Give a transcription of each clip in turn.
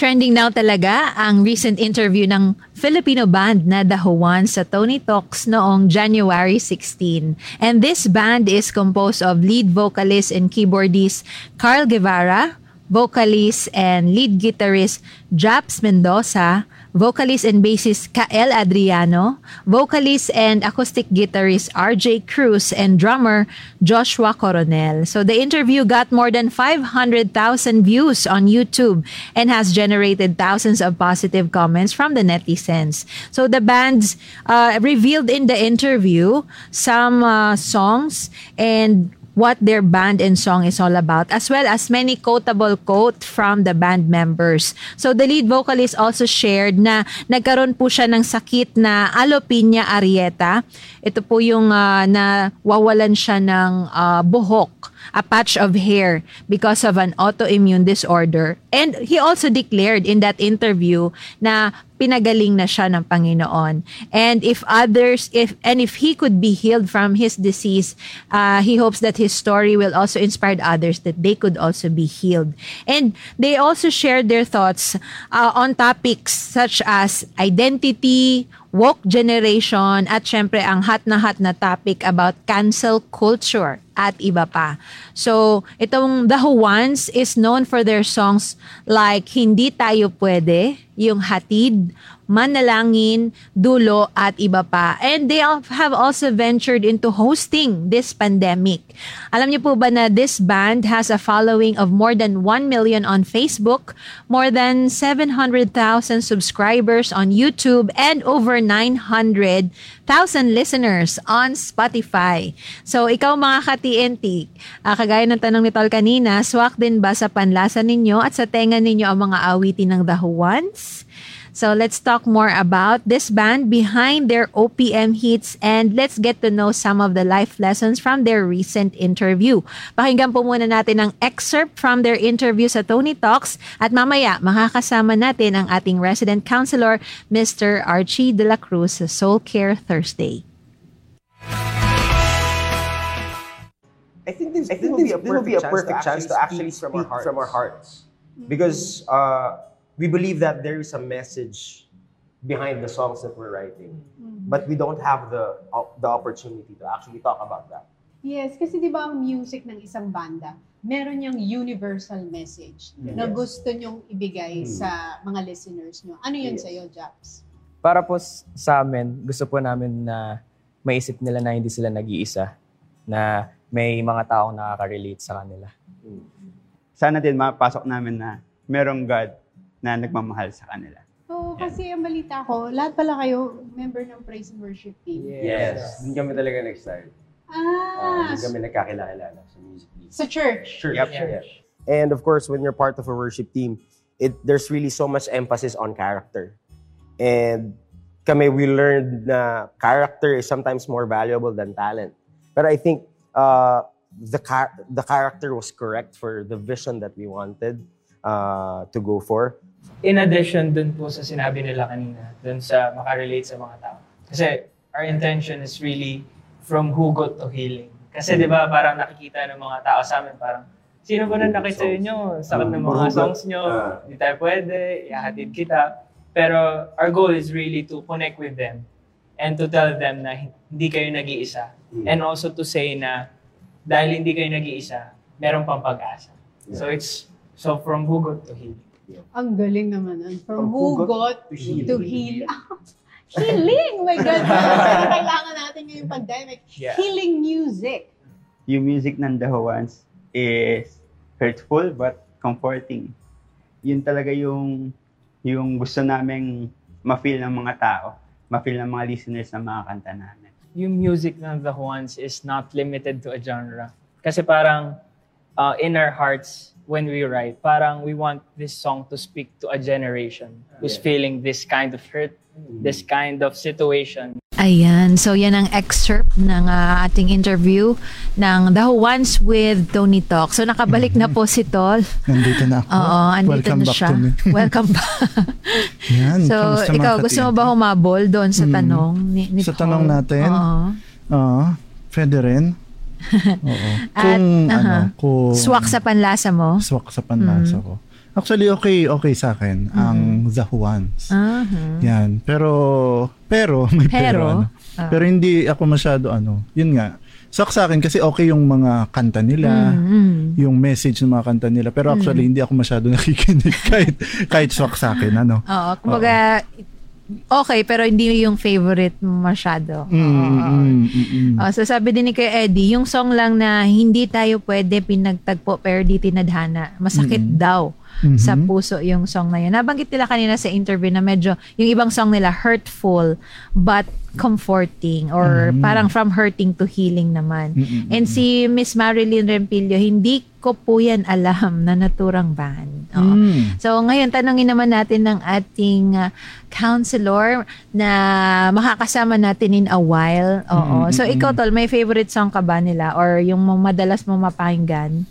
Trending now talaga ang recent interview ng Filipino band na The Juan sa Tony Talks noong January 16. And this band is composed of lead vocalist and keyboardist Carl Guevara, vocalist and lead guitarist Japs Mendoza, vocalist and bassist Kael Adriano, vocalist and acoustic guitarist RJ Cruz, and drummer Joshua Coronel. So the interview got more than 500,000 views on YouTube and has generated thousands of positive comments from the netizens. So the bands uh, revealed in the interview some uh, songs and what their band and song is all about, as well as many quotable quote from the band members. So the lead vocalist also shared na nagkaroon po siya ng sakit na alopecia areata. Ito po yung uh, na wawalan siya ng uh, buhok a patch of hair because of an autoimmune disorder. And he also declared in that interview na pinagaling na siya ng Panginoon. And if others, if and if he could be healed from his disease, uh, he hopes that his story will also inspire others that they could also be healed. And they also shared their thoughts uh, on topics such as identity, woke generation, at syempre ang hot na hot na topic about cancel culture at iba pa. So, itong The Juans is known for their songs like Hindi Tayo Pwede, yung Hatid, Manalangin, Dulo, at iba pa. And they have also ventured into hosting this pandemic. Alam niyo po ba na this band has a following of more than 1 million on Facebook, more than 700,000 subscribers on YouTube, and over 900,000 listeners on Spotify. So, ikaw mga ka-TNT, uh, kagaya ng tanong ni Tol kanina, swak din ba sa panlasa ninyo at sa tenga ninyo ang mga awitin ng The Ones? So let's talk more about this band behind their OPM hits and let's get to know some of the life lessons from their recent interview. Pakinggan po muna natin ang excerpt from their interview sa Tony Talks at mamaya makakasama natin ang ating resident counselor, Mr. Archie De La Cruz sa Soul Care Thursday. I think this, I think this, this will be a perfect chance to actually speak from our hearts. From our hearts. Because uh, we believe that there is a message behind the songs that we're writing. Mm-hmm. But we don't have the the opportunity to actually talk about that. Yes, kasi 'di ba ang music ng isang banda, meron niyang universal message yes. na gusto niyong ibigay mm. sa mga listeners niyo. Ano 'yun yes. sa iyo, Japs? Para po sa amin, gusto po namin na maisip nila na hindi sila nag-iisa, na may mga taong nakaka-relate sa kanila. Sana din mapasok namin na merong God na nagmamahal sa kanila. Oo, oh, kasi ang balita ko, lahat pala kayo member ng praise and worship team. Yes. yes. Doon kami talaga nag-start. Ah. Uh, doon kami nagkakilala sa music team. Sa church? Church. Yep. Yeah. And of course, when you're part of a worship team, it there's really so much emphasis on character. And kami, we learned na character is sometimes more valuable than talent. But I think uh, the, car- the character was correct for the vision that we wanted uh, to go for in addition dun po sa sinabi nila kanina, dun sa makarelate sa mga tao. Kasi our intention is really from hugot to healing. Kasi di ba parang nakikita ng mga tao sa amin, parang sino ba na nakita nyo? Sakit ng mga songs nyo, hindi tayo pwede, ihahatid kita. Pero our goal is really to connect with them and to tell them na hindi kayo nag-iisa. Mm. And also to say na dahil hindi kayo nag-iisa, meron pang pag-asa. So it's so from hugot to healing. Ang galing naman. From, From hugot, to heal. To heal. Healing! my God. kailangan natin ngayong pandemic. Yeah. Healing music. Yung music ng The Ones is hurtful but comforting. Yun talaga yung yung gusto naming ma-feel ng mga tao, ma-feel ng mga listeners ng mga kanta namin. Yung music ng The Ones is not limited to a genre. Kasi parang uh, in our hearts, when we write, parang we want this song to speak to a generation who's yeah. feeling this kind of hurt, mm-hmm. this kind of situation. Ayan. So, yan ang excerpt ng uh, ating interview ng The Ones with Tony Talk. So, nakabalik na po si Tol. Nandito na ako. Oo, andito Welcome na back siya. to me. Welcome back. yan. So, ikaw, gusto mo ba humabol doon sa mm. tanong ni, ni Sa tanong natin? Oo. Oo. Pwede rin. Oo. At, kung uh-huh. ano, kung swak sa panlasa mo. Swak sa panlasa mm. ko. Actually, okay, okay sa akin ang The Juans. Uh-huh. Yan. Pero, pero, may pero, Pero, ano. ah. Pero hindi ako masyado, ano, yun nga. Sak sa akin kasi okay yung mga kanta nila, Mm, yung message ng mga kanta nila. Pero actually, hindi ako masyado nakikinig kahit, kahit swak sa akin, ano. Oo, kumbaga, okay, pero hindi yung favorite mo masyado. Mm, mm, mm, mm. Oh, so sabi din ni Kuya Eddie, yung song lang na hindi tayo pwede pinagtagpo pero di tinadhana. Masakit daw Mhm. sa puso yung song na yun. Nabanggit nila kanina sa interview na medyo yung ibang song nila hurtful but comforting or parang from hurting to healing naman. Mm-mm. And si Miss Marilyn Rempilio, hindi ko po yan alam na naturang band. Oo. Mm. So ngayon tanungin naman natin ng ating uh, counselor na makakasama natin in a while. Oo. Mm, So ikaw tol, may favorite song ka ba nila or yung madalas mo mapakinggan?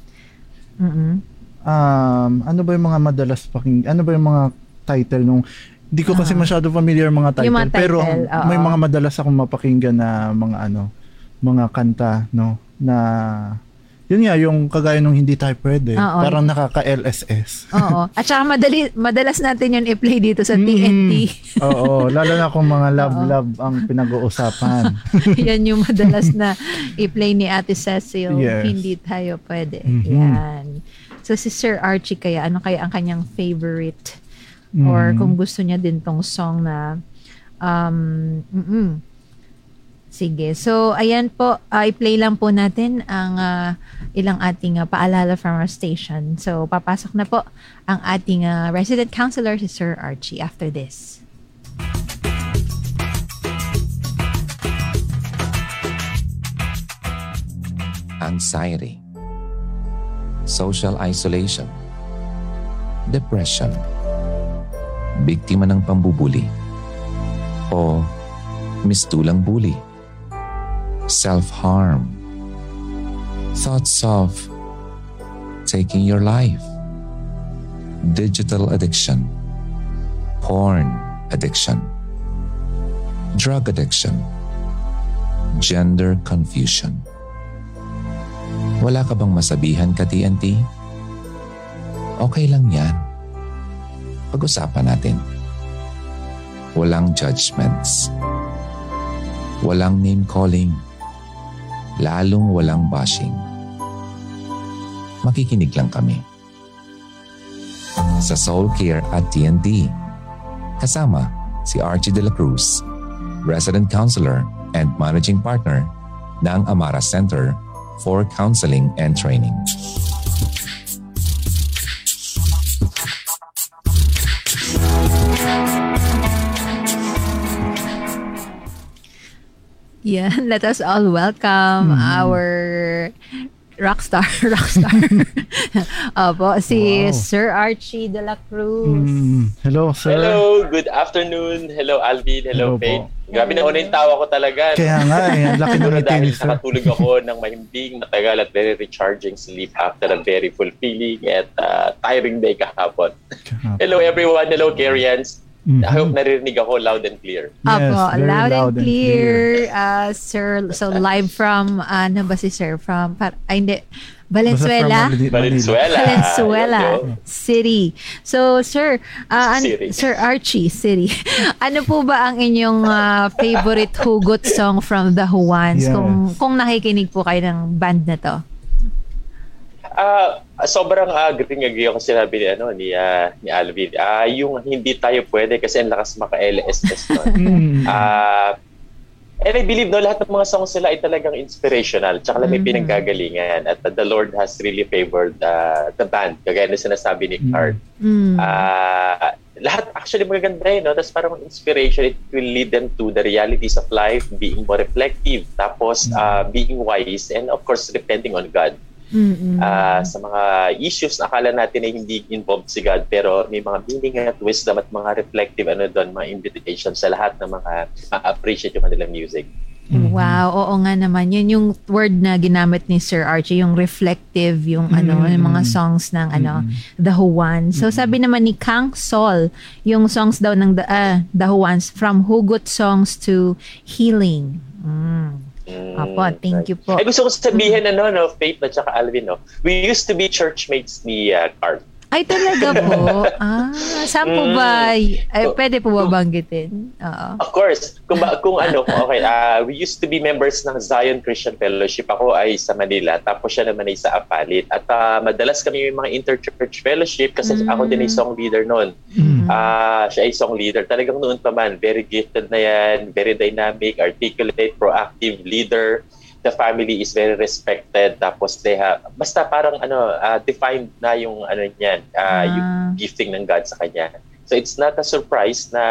Mm. Um, ano ba yung mga madalas paking ano ba yung mga title nung hindi ko kasi masyado familiar mga title, Ah. Mga title, pero oo. may mga madalas akong mapakinggan na mga ano mga kanta no na yun nga yung kagaya nung hindi tayo pwede Oo. parang nakaka LSS Oo. At saka madali, madalas natin yun i-play dito sa TNT. Mm. oo lalo na kung mga love love ang pinag-uusapan Yan yung madalas na i-play ni Ate Cecil. Yes. Hindi tayo pwede. Mhm. Yan. So si Sir Archie kaya, ano kaya ang kanyang favorite? Or Mm. kung gusto niya din tong song na um, mm Sige. So, ayan po, uh, i-play lang po natin ang ah, ilang ating ah, paalala from our station. So, papasok na po ang ating ah, resident counselor, si Sir Archie, after this. anxiety, social isolation, depression, biktima ng pambubuli, o mistulang bully, self-harm, thoughts of taking your life, digital addiction, porn addiction, drug addiction, gender confusion. Wala ka bang masabihan ka, TNT? Okay lang yan. Pag-usapan natin. Walang judgments. Walang name-calling. Lalong walang bashing. Makikinig lang kami. Sa Soul Care at TNT. Kasama si Archie De La Cruz, Resident Counselor and Managing Partner ng Amara Center for Counseling and Training. Yeah, let us all welcome mm-hmm. our rockstar, rockstar. Opo, si Wow. Sir Archie de la Cruz. Mm. hello sir Hello, good afternoon. Hello, Alvin. Hello Hello, Faith. po. Grabe na una yung tawa ko talaga. kaya nga eh ang laki ng ngiti dahil ni sir nakatulog ako ng mahimbing, matagal at very recharging sleep after a very fulfilling at uh, tiring day kahapon. Hello everyone. Hello, Karians. Mhm. I hope naririnig ako loud and clear. Yes, Opo, very loud, and loud and clear. Uh, sir, so live from, ano ba si Sir? From, par, ay hindi, Valenzuela? Valenzuela. Valenzuela. City. So, sir, uh, an- City. Sir Archie City. ano po ba ang inyong uh, favorite hugot song from The Juans? Yes. Kung kung nakikinig po kayo ng band na to. Ah, sobrang uh, agree ako sinabi ni ano ni ah, ni Alvin. Ah, yung hindi tayo pwede kasi ang lakas maka-LSS nun. Mm. Ah, and I believe no, lahat ng mga songs nila ay talagang inspirational. Tsaka lang may Mhm. pinanggagalingan. At the Lord has really favored uh, the band. Kagaya na sinasabi ni Mm. Card. Mm. Ah, lahat actually magaganda eh, no? Tapos parang inspiration, it will lead them to the realities of life, being more reflective, tapos ah, being wise, and of course, depending on God. Mm-mm. Ah, sa mga issues na akala natin ay hindi involved si God pero may mga meaning at wisdom at mga reflective ano doon, mga invitation sa lahat ng mga ma-appreciate yung kanilang music. Wow, oo nga naman. Yun yung word na ginamit ni Sir Archie, yung reflective, yung ano, Mm. yung mga songs ng ano, The Juan. So sabi naman ni Kang Sol, yung songs daw ng The, ah, The Juans, from hugot songs to healing. Mm. Mm, Apo, thank you po. Ay gusto ko sabihin ano no, Faith at saka Alvin no. We used to be churchmates ni uh, Cart. Ay, talaga po? ah, saan po ba? Ay, pwede po ba banggitin? Oo. Of course. Kung, ba, kung ano, okay, uh, we used to be members ng Zion Christian Fellowship. Ako ay sa Manila, tapos siya naman ay sa Apalit. At uh, madalas kami may mga inter-church fellowship kasi Mm. ako din ay song leader noon. Mm. Ah, siya ay song leader. Talagang noon pa man, very gifted na yan, very dynamic, articulate, proactive leader. The family is very respected. Tapos they have, basta parang ano, ah, defined na yung ano niyan, ah, yung Ah. gifting ng God sa kanya. So it's not a surprise na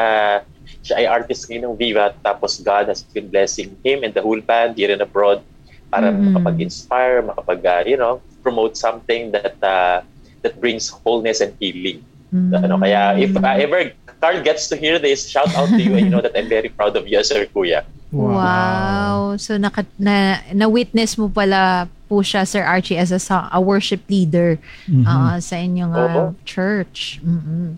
siya ay artist ngayon ng Viva tapos God has been blessing him and the whole band here and abroad para Mm. makapag-inspire, makapag, ah, you know, promote something that uh, that brings wholeness and healing. Ano, kaya if uh, ever Carl gets to hear this, shout out to you and you know that I'm very proud of you a kuya. Wow. So naka, na na-witness mo pala po siya Sir Archie as a, song- a worship leader Mhm. ah, sa inyong Oo. church. mm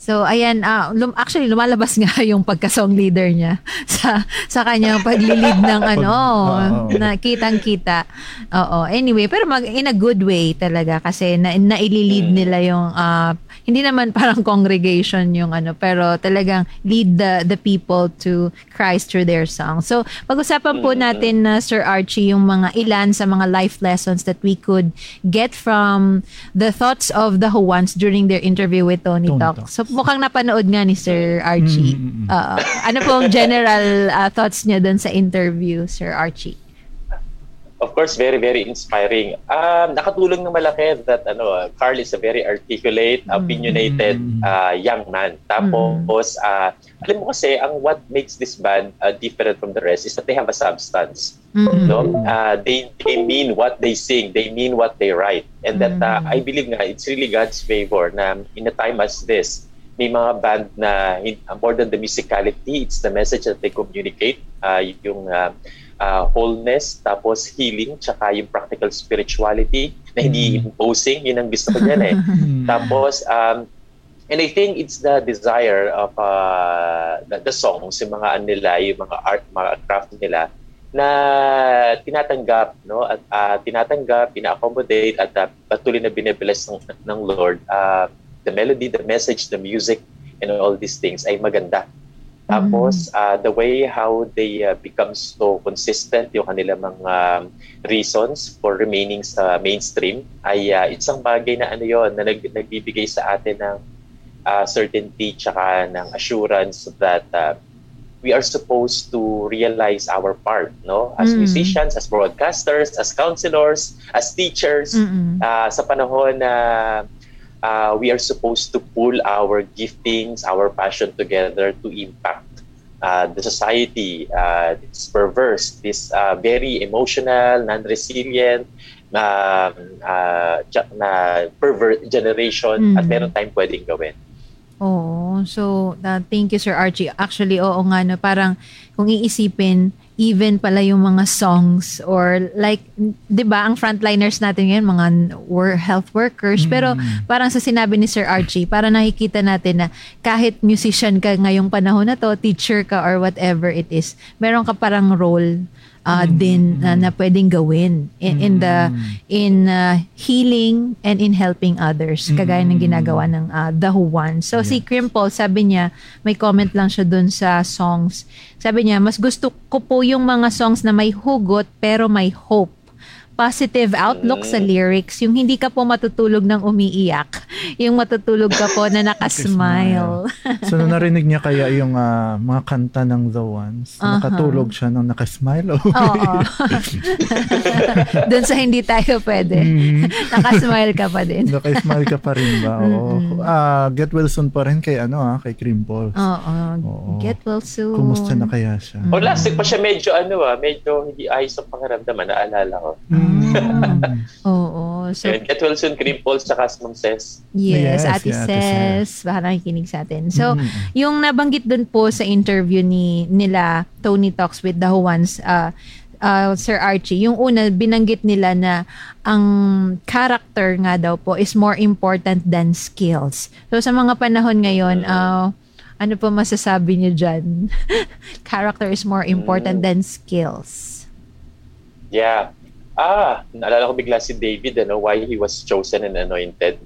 So ayan, ah, lum- actually lumalabas nga yung pagka-song leader niya sa sa kanyang paglilid ng ano, Oo. na kitang-kita. Oo. Anyway, pero mag, in a good way talaga kasi na, naililid nila yung ah, hindi naman parang congregation yung ano, pero talagang lead the the people to Christ through their song. So, pag-usapan po natin na Sir Archie yung mga ilan sa mga life lessons that we could get from the thoughts of the Juans during their interview with Tony, Tony Talk. Talk. So, mukhang napanood nga ni Sir Archie. Mm, mm, mm. Oo. ano pong general ah, thoughts niya dun sa interview, Sir Archie? Of course, very, very inspiring. Um, nakatulong ng malaki that ano, Carl is a very articulate, opinionated Mm. uh, young man. Tapos, uh, alam mo kasi, ang what makes this band uh, different from the rest is that they have a substance. Mm. No? Uh, they, they mean what they sing. They mean what they write. And that, uh, I believe nga, it's really God's favor na in a time as this, may mga band na uh, more than the musicality, it's the message that they communicate, uh, yung uh, uh, wholeness, tapos healing, tsaka yung practical spirituality na hindi imposing, yun ang gusto ko dyan eh. Tapos, um, and I think it's the desire of uh, the, the songs, yung mga ano nila, yung mga art, mga craft nila, na tinatanggap, no? At uh, tinatanggap, ina-accommodate at uh, patuloy na binibless ng, ng Lord. Uh, the melody, the message, the music, and all these things ay maganda. Tapos, uh, the way how they uh, become so consistent, yung kanilang mga um, reasons for remaining sa mainstream, ay uh, isang bagay na ano yon na nag, nagbibigay sa atin ng uh, certainty tsaka ng assurance that uh, we are supposed to realize our part, no? As Mm. musicians, as broadcasters, as counselors, as teachers, Mm-mm. uh, sa panahon na uh, we are supposed to pull our giftings, our passion together to impact uh, the society. Uh, this perverse, this uh, very emotional, non-resilient, um, uh, na pervert generation at Mm. meron tayong pwedeng gawin. Oo. So, uh, thank you, Sir Archie. Actually, oo nga, no, parang kung iisipin, even pala yung mga songs or like, di ba, ang frontliners natin ngayon, mga wor- health workers. Pero parang sa sinabi ni Sir Archie, parang nakikita natin na kahit musician ka ngayong panahon na to, teacher ka or whatever it is, meron ka parang role uh, din uh, na pwedeng gawin in, in the in uh, healing and in helping others kagaya ng ginagawa ng uh, The Who One. So si Crimple sabi niya may comment lang siya dun sa songs. Sabi niya mas gusto ko po yung mga songs na may hugot pero may hope positive outlook sa lyrics, yung hindi ka po matutulog ng umiiyak, yung matutulog ka po na nakasmile. so, nung narinig niya kaya yung ah, mga kanta ng The Ones, Aha. nakatulog siya nung nakasmile. Oo. Doon sa hindi tayo pwede. Mm. Nakasmile ka pa din. Nakasmile ka pa rin ba? Oo. Ah, get well soon pa rin kay ano ah, kay Crimple. Oo. Oo. Get well soon. Kumusta na kaya siya? O last week pa siya medyo ano ah, medyo hindi ayos ang pakiramdaman, naalala ko. Mm. Oo. So, Yun, get well soon, Crimples, tsaka Ma'am Ses. yes, Yes, Ate Ate Ses. Baka nakikinig sa atin. So, Mm. yung nabanggit dun po sa interview ni nila Tony Talks with the Juans, uh, uh, Sir Archie, yung una, binanggit nila na ang character nga daw po is more important than skills. So, sa mga panahon ngayon, uh, ano po masasabi niyo dyan? character is more important than skills. Yeah. Ah, naalala ko bigla si David, ano, why he was chosen and anointed.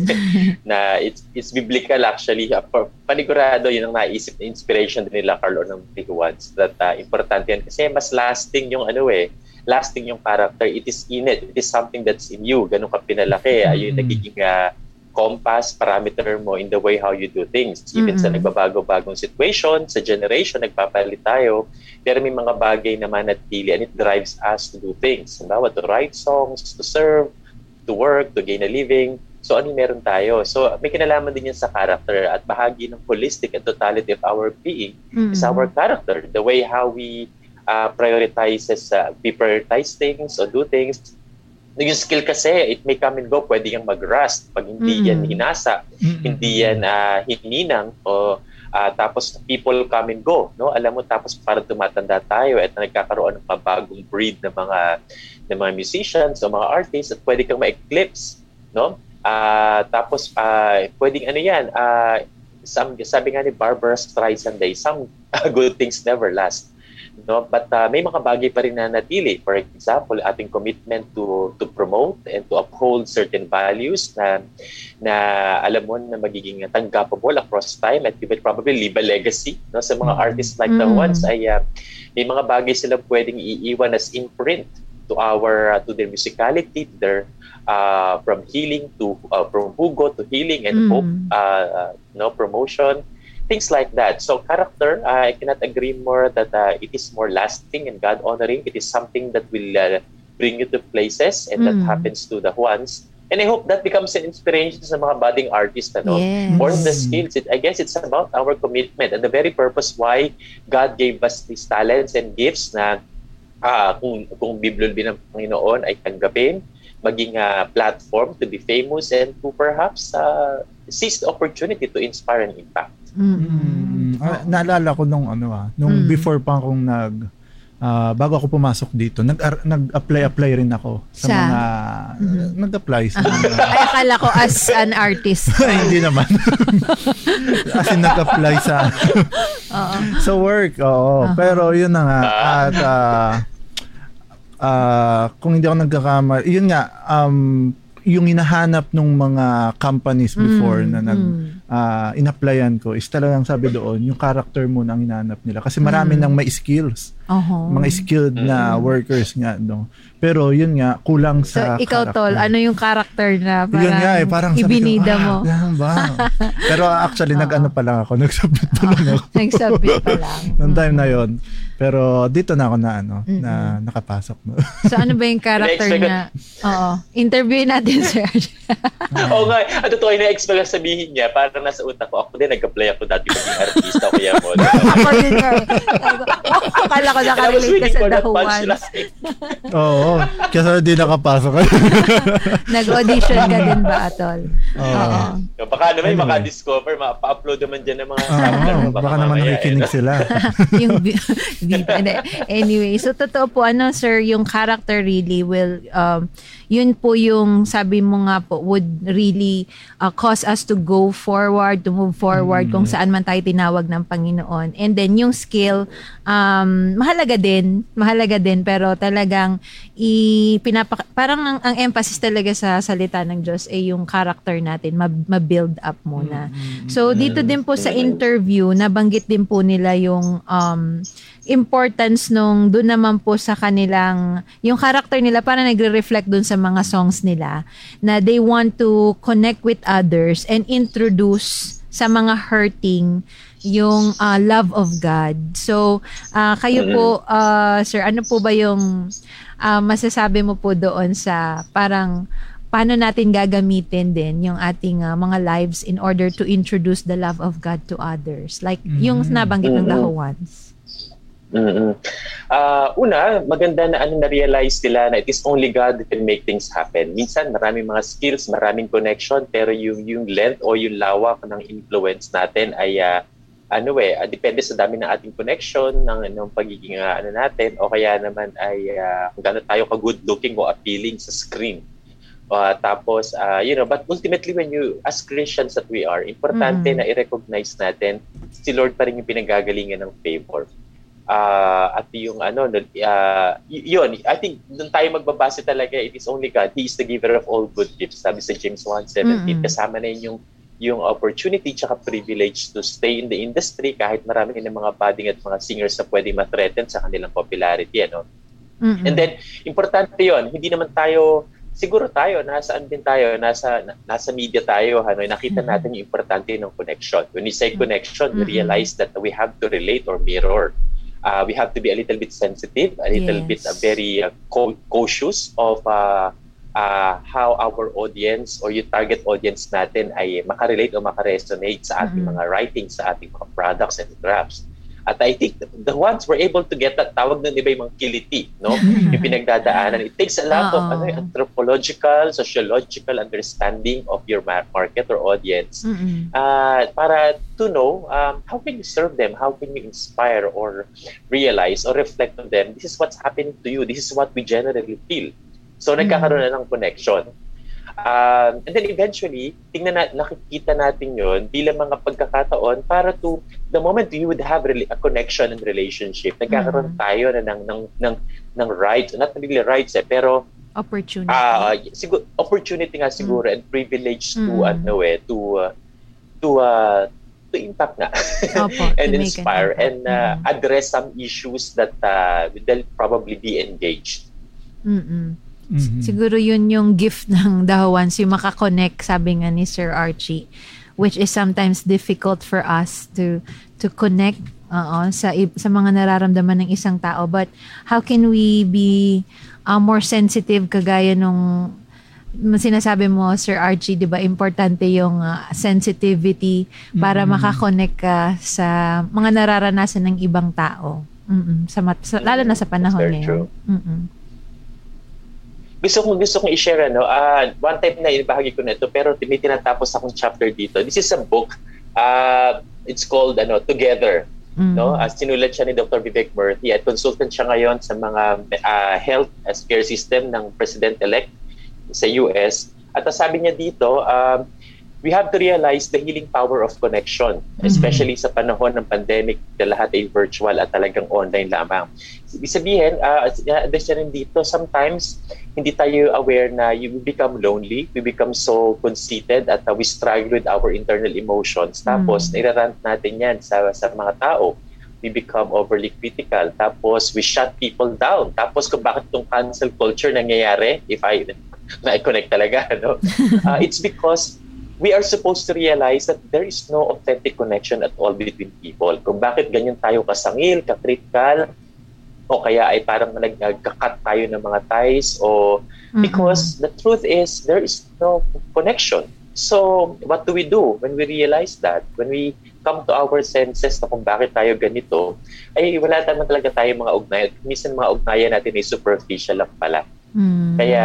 na it's, it's biblical actually. For, panigurado, yun ang naisip na inspiration din nila Carlo ng Tijuans. That uh, importante yan. Kasi mas lasting yung ano eh, lasting yung character. It is in it. It is something that's in you. Ganun ka pinalaki. Ayun, mm-hmm. nagiging uh, compass, parameter mo in the way how you do things. Even mm-hmm. sa nagbabago-bagong situation, sa generation, nagpapalit tayo pero may mga bagay na manatili and it drives us to do things. Halimbawa, to write songs, to serve, to work, to gain a living. So ano meron tayo? So may kinalaman din yan sa character at bahagi ng holistic and totality of our being mm-hmm. is our character. The way how we uh, prioritizes, uh, we prioritize things or do things. Yung skill kasi, it may come and go. Pwede yung mag-rust. Pag hindi mm-hmm. yan hinasa, mm-hmm. hindi yan uh, hininang o Uh, tapos people come and go, no? Alam mo tapos para tumatanda tayo at nagkakaroon ng mabagong breed ng mga ng mga musicians o mga artists at pwede kang ma-eclipse, no? Uh, tapos uh, pwedeng ano 'yan, uh, some, sabi nga ni Barbara Streisand, some good things never last no but uh, may mga bagay pa rin na natili for example ating commitment to to promote and to uphold certain values na na alam mo na magiging tanggapable across time at will probably leave a legacy no sa mga mm. artists like mm. the ones ay uh, may mga bagay sila pwedeng iiwan as imprint to our uh, to their musicality to their uh, from healing to uh, from hugo to healing and mm. hope uh, uh, no promotion things like that. So character, uh, I cannot agree more that uh, it is more lasting and God honoring. It is something that will uh, bring you to places and mm. that happens to the ones. And I hope that becomes an inspiration sa mga budding artists. Ano? Yes. More than the skills, it, I guess it's about our commitment and the very purpose why God gave us these talents and gifts na uh, kung, kung Biblio ng Panginoon ay tanggapin, maging uh, platform to be famous and to perhaps uh, seize the opportunity to inspire and impact. Mm. Ah, naalala ko nung ano ah, nung mm. before pa akong nag uh, bago ako pumasok dito, nag nag-apply apply rin ako sa, sa? mga mm-hmm. nag-apply sa mga Ay akala ko as an artist. Hindi naman. as in nag-apply sa sa work. Oo, uh-huh. pero yun na nga at uh, uh, kung hindi ako nagkakamali, yun nga um yung hinahanap ng mga companies before mm, na nag mm uh, in-applyan ko is talagang sabi doon, yung character mo nang hinahanap nila. Kasi marami mm. nang may skills. Uh-huh. Mga skilled na mm. workers nga. No? Pero yun nga, kulang sa So, ikaw, character. Tol, ano yung character na parang, yun nga, eh, parang ibinida ko, mo? Ah, ba? Pero actually, uh-huh. nag-ano pa lang ako. Nag-submit pa lang ako. nag-submit pa lang. Noong time na yon Pero dito na ako na ano, mm-hmm. na nakapasok. No? so ano ba yung character na, oo, interview natin, sir. Oo nga, ang totoo yung na-expect sabihin niya, parang nasa utak ko, ako din, nag-apply ako dati maging artista, kaya mo. ako din nga. Akala ko nakarelate ka sa The Who Ones. Oo, kasi hindi nakapasok. Nag-audition ka din ba, Atol? Oo. Baka naman, anyway. maka-discover, mapa-upload naman dyan ng mga uh, baka, baka naman nakikinig eh, sila. yung anyway, so totoo po, ano, sir, yung character really will, um, yun po yung sabi mo nga po would really uh, cause us to go forward, to move forward mm. kung saan man tayo tinawag ng Panginoon. And then yung skill, um, mahalaga din, mahalaga din, pero talagang i, pinapa, parang ang, ang emphasis talaga sa salita ng Diyos ay yung character natin, ma-build up muna. Mm-hmm. So dito din po sa interview, nabanggit din po nila yung um, importance nung doon naman po sa kanilang, yung character nila para nagre-reflect doon sa mga songs nila na they want to connect with others and introduce sa mga hurting yung uh, love of God. So, uh, kayo po, uh, sir, ano po ba yung uh, masasabi mo po doon sa parang paano natin gagamitin din yung ating uh, mga lives in order to introduce the love of God to others? Like mm-hmm. yung nabanggit ng the ones. Mm-hmm. Uh, una, maganda na ano na-realize nila na it is only God who can make things happen. Minsan, maraming mga skills, maraming connection, pero yung, yung length o yung lawak ng influence natin ay uh, ano eh, uh, depende sa dami ng ating connection, ng, ng pagiging uh, ano natin, o kaya naman ay uh, kung gano'n tayo ka-good looking o appealing sa screen. Uh, tapos, uh, you know, but ultimately when you, as Christians that we are, importante mm-hmm. na i-recognize natin si Lord pa rin yung pinagagalingan ng favor uh, at yung ano, uh, yun, I think doon tayo magbabase talaga, it is only God. He is the giver of all good gifts. Sabi sa James 1.17, mm-hmm. kasama na yun yung, yung opportunity tsaka privilege to stay in the industry kahit marami ng mga budding at mga singers na pwede ma-threaten sa kanilang popularity. Ano? Mm-hmm. And then, importante yon hindi naman tayo siguro tayo, nasaan din tayo, nasa nasa media tayo, ano, nakita mm-hmm. natin yung importante ng connection. When we say connection, we realize that we have to relate or mirror uh, we have to be a little bit sensitive, a little yes. bit uh, very uh, cautious of uh, uh, how our audience or yung target audience natin ay makarelate o makaresonate sa ating mm-hmm. mga writings, sa ating mga products and drafts. At I think the, ones were able to get that, tawag ng iba yung mga kiliti, no? yung pinagdadaanan. It takes a lot Uh-oh. of ano, anthropological, sociological understanding of your market or audience mm-hmm. uh, para to know um, how can you serve them, how can you inspire or realize or reflect on them. This is what's happening to you. This is what we generally feel. So, nagkakaroon na ng connection. Um, and then eventually, tingnan na, nakikita natin yon bilang mga pagkakataon para to, the moment you would have a connection and relationship, nagkakaroon mm-hmm. tayo na ng, ng, ng, ng rights, not really rights eh, pero opportunity. Uh, siguro, opportunity nga siguro mm-hmm. and privilege to, mm-hmm. ano eh, to, uh, to, uh, to impact nga Opo, and inspire an and uh, mm-hmm. address some issues that uh, they'll probably be engaged. Mm-mm. Mm-hmm. Siguro yun yung gift ng Dahawans, yung makakonect, sabi nga ni Sir Archie, which is sometimes difficult for us to to connect uh, sa sa mga nararamdaman ng isang tao. But how can we be uh, more sensitive kagaya nung sinasabi mo, Sir Archie, di ba, importante yung uh, sensitivity para mm-hmm. makakonect ka sa mga nararanasan ng ibang tao. Mm-mm, sa, mat- sa lalo na sa panahon ngayon. Mm-mm gusto kong gusto kong i-share ano, uh, one time na ibahagi ko na ito pero may tinatapos akong chapter dito. This is a book. Uh, it's called ano, Together. Mm-hmm. No, as uh, sinulat siya ni Dr. Vivek Murthy at consultant siya ngayon sa mga uh, health as care system ng president-elect sa US. At sabi niya dito, uh, we have to realize the healing power of connection, especially mm-hmm. sa panahon ng pandemic na lahat ay virtual at talagang online lamang. Ibig sabihin, uh, there's rin dito, sometimes hindi tayo aware na you become lonely, we become so conceited at uh, we struggle with our internal emotions. Tapos, mm-hmm. natin yan sa, sa mga tao. We become overly critical. Tapos, we shut people down. Tapos, kung bakit itong cancel culture nangyayari, if I na-connect talaga, no? uh, it's because we are supposed to realize that there is no authentic connection at all between people. Kung bakit ganyan tayo kasangil, kakritikal, o kaya ay parang nagkakat tayo ng mga ties, o mm-hmm. because the truth is there is no connection. So, what do we do when we realize that? When we come to our senses na kung bakit tayo ganito, ay wala naman talaga tayo mga ugnayan. Minsan mga ugnayan natin ay superficial lang pala. Mm-hmm. Kaya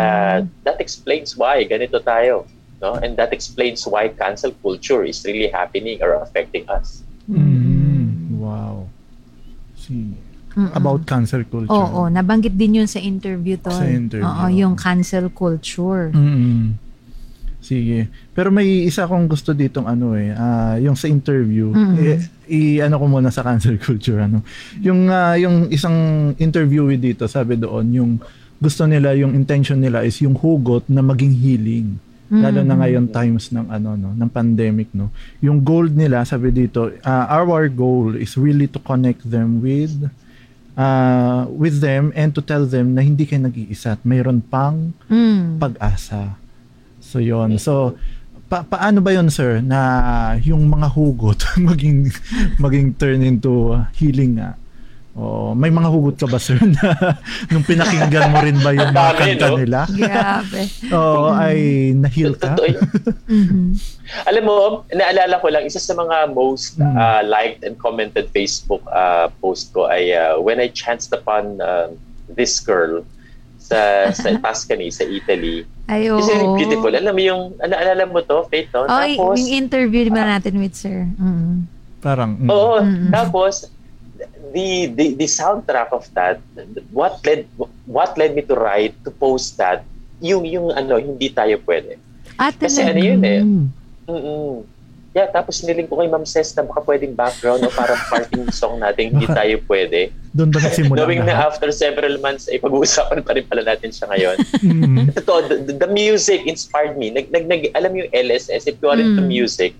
that explains why ganito tayo. No? And that explains why cancel culture is really happening or affecting us. Mm. Wow. See. Mm-mm. About cancel culture. Oo, nabanggit din yun sa interview to. Sa interview. Oo, yung cancel culture. Mm-mm. Sige. Pero may isa akong gusto ditong ano eh, uh, yung sa interview, mm-hmm. i, ano ko muna sa cancel culture ano. Yung uh, yung isang interviewee dito, sabi doon, yung gusto nila, yung intention nila is yung hugot na maging healing. Lalo na mm. ngayon times ng ano no, ng pandemic no. Yung goal nila sabi dito, uh, our goal is really to connect them with uh, with them and to tell them na hindi kayo nag-iisa at mayroon pang mm. pag-asa. So yon. So pa- paano ba yon sir na yung mga hugot maging maging turn into healing nga? Oh, may mga hugot ka ba sir na nung pinakinggan mo rin ba yung mga kanta no? nila? Grabe. Oo, oh, ay nahil ka. mm-hmm. Alam mo, naalala ko lang isa sa mga most mm. uh, liked and commented Facebook uh, post ko ay uh, when I chanced upon uh, this girl sa sa Tuscany sa Italy. Ay, oh. It's really beautiful. Alam mo yung naalala mo to, Faith, no? Oh, tapos yung interview uh, natin with sir. Mm. Parang mm. Oo, mm-hmm. tapos the, the the soundtrack of that what led what led me to write to post that yung yung ano hindi tayo pwede ah, kasi ano yun eh mm-mm. Yeah, tapos niling ko kay Ma'am Ses na baka pwedeng background o parang parting song natin hindi tayo pwede. Doon ba nagsimula Knowing na lahat? after several months, ay pag-uusapan pa rin pala natin siya ngayon. Mm. Totoo, the, the music inspired me. Nag, nag, nag, alam yung LSS, if you are into Mm. music,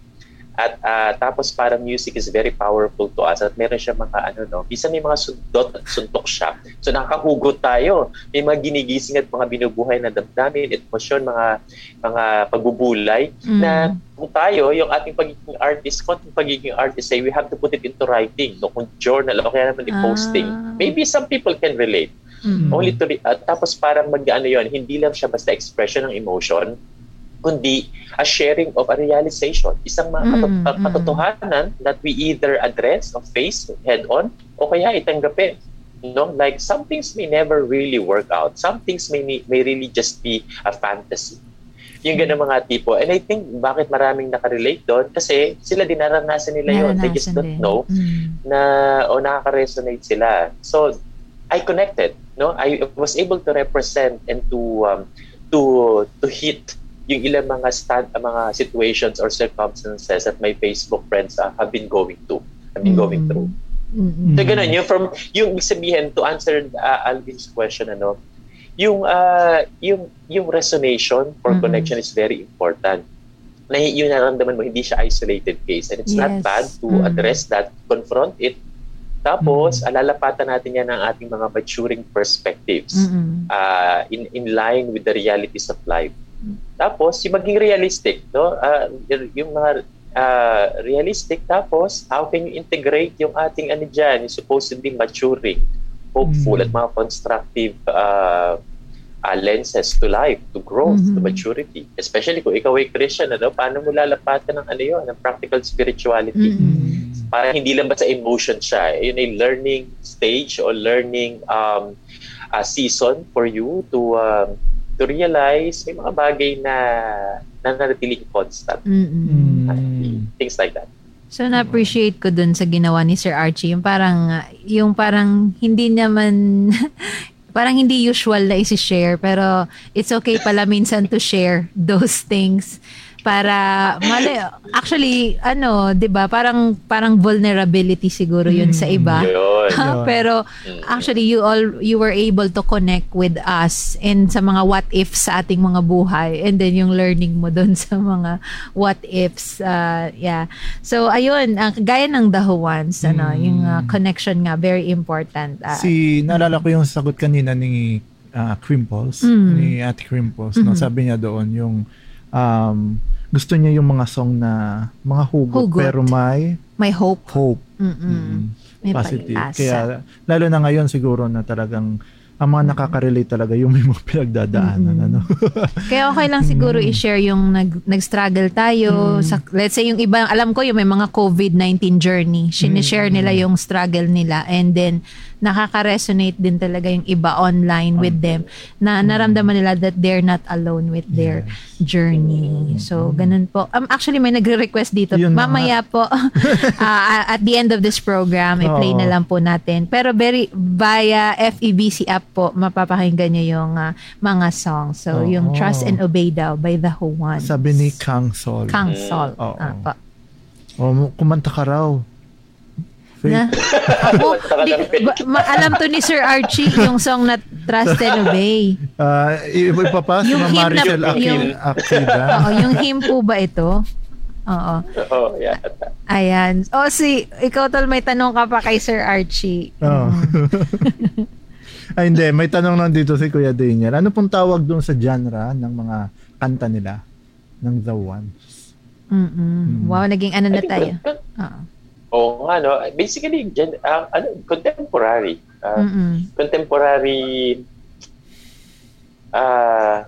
at ah, tapos parang music is very powerful to us at meron siya mga ano no minsan may mga sundot at suntok siya so nakakahugot tayo may mga ginigising at mga binubuhay na damdamin emosyon mga mga pagbubulay Mm. na kung tayo, yung ating pagiging artist, kung ating pagiging artist ay we have to put it into writing, no? kung journal o kaya naman i-posting. Ah. Maybe some people can relate. Mm. Only to, at tapos parang mag ano yun, hindi lang siya basta expression ng emotion, kundi a sharing of a realization. Isang mga Mm, katot- mm. katotohanan that we either address or face head on o kaya itanggapin. No? Like some things may never really work out. Some things may, may really just be a fantasy. Yung ganun mga tipo. And I think bakit maraming nakarelate doon kasi sila din naranasan nila yun. They just don't din. know Mm. na o nakaka-resonate sila. So I connected, no? I was able to represent and to um, to to hit yung ilang mga stand mga situations or circumstances that my Facebook friends uh, have been going to, have been going Mm. through. Mm-mm. So ganun, yung from yung sabihin to answer uh, Alvin's question ano, yung uh, yung yung resonation for Mm-mm. connection is very important. Na yung nararamdaman mo hindi siya isolated case and it's not Yes. bad to Mm. address that, confront it. Tapos alalapatan natin yan ng ating mga maturing perspectives Mm-mm. uh, in in line with the realities of life. Tapos yung maging realistic, no? Uh, yung mga uh, realistic tapos how can you integrate yung ating ano diyan, yung supposedly maturing, hopeful Mm. at mga constructive uh, uh, lenses to life, to growth, to Mhm. maturity. Especially kung ikaw ay Christian, ano, paano mo lalapatan ng ano yun, ng practical spirituality? Mm-mm. para hindi lang ba sa emotion siya. Yun ay learning stage or learning um, a season for you to um, to realize may mga bagay na nananatiling constant. Mm-mm. Mm. Things like that. So na-appreciate ko dun sa ginawa ni Sir Archie, yung parang yung parang hindi naman parang hindi usual na isi-share pero it's okay pala minsan to share those things para mali actually ano 'di ba parang parang vulnerability siguro yun sa iba Yun. Pero Mm. actually you all you were able to connect with us and sa mga what ifs sa ating mga buhay and then yung learning mo doon sa mga what ifs uh, yeah so ayun ang gaya ng the Who Ones, ano Mm. yung uh, connection nga very important uh, Si, naalala ko yung sagot kanina ni ah, Crimples, Mm. ni Ate Crimples. No? Mhm. Sabi niya doon yung um, gusto niya yung mga song na mga hugot, Hugot. pero may may hope hope. Mm-mm. Mm. May positive. pag-asa Kaya lalo na ngayon siguro na talagang ang mga nakaka-relate talaga yung may mga pinagdadaanan. Mm. Ano? Kaya okay lang siguro Mm. i-share yung nag, nag-struggle tayo. Sa, let's say yung iba, alam ko yung may mga COVID-19 journey. Sinishare Mm. nila yung struggle nila and then nakaka-resonate din talaga yung iba online with them na naramdaman nila that they're not alone with their journey. So, ganun po. Um, actually, may nagre-request dito. Yun na Mamaya po, ah, at the end of this program, i-play Oo. na lang po natin. Pero very, via FEBC app po, mapapakinggan nyo yung ah, mga songs. So, yung Oo. Trust and Obey daw by The Who Ones. Sabi ni Kang Sol. Kang Sol. Oo. Ah, po. Oh, kumanta ka raw. Na, ako, di, ba, ma- alam to ni Sir Archie, yung song na Trust and Obey. Ah, i- ipapasa Yung Ma'am hymn na- Maricel Akil, yung- Akida. Oo, yung hymn po ba ito? Oo. Oh, yeah. Ayan. O si, ikaw tol, may tanong ka pa kay Sir Archie. Oo. Ay, hindi. May tanong lang dito si Kuya Daniel. Ano pong tawag doon sa genre ng mga kanta nila? Ng The Ones? Mm-mm. Wow, naging ano na tayo. Oo. Oo nga, no? Basically, gen, ah, ano, contemporary. Mm-mm. contemporary ah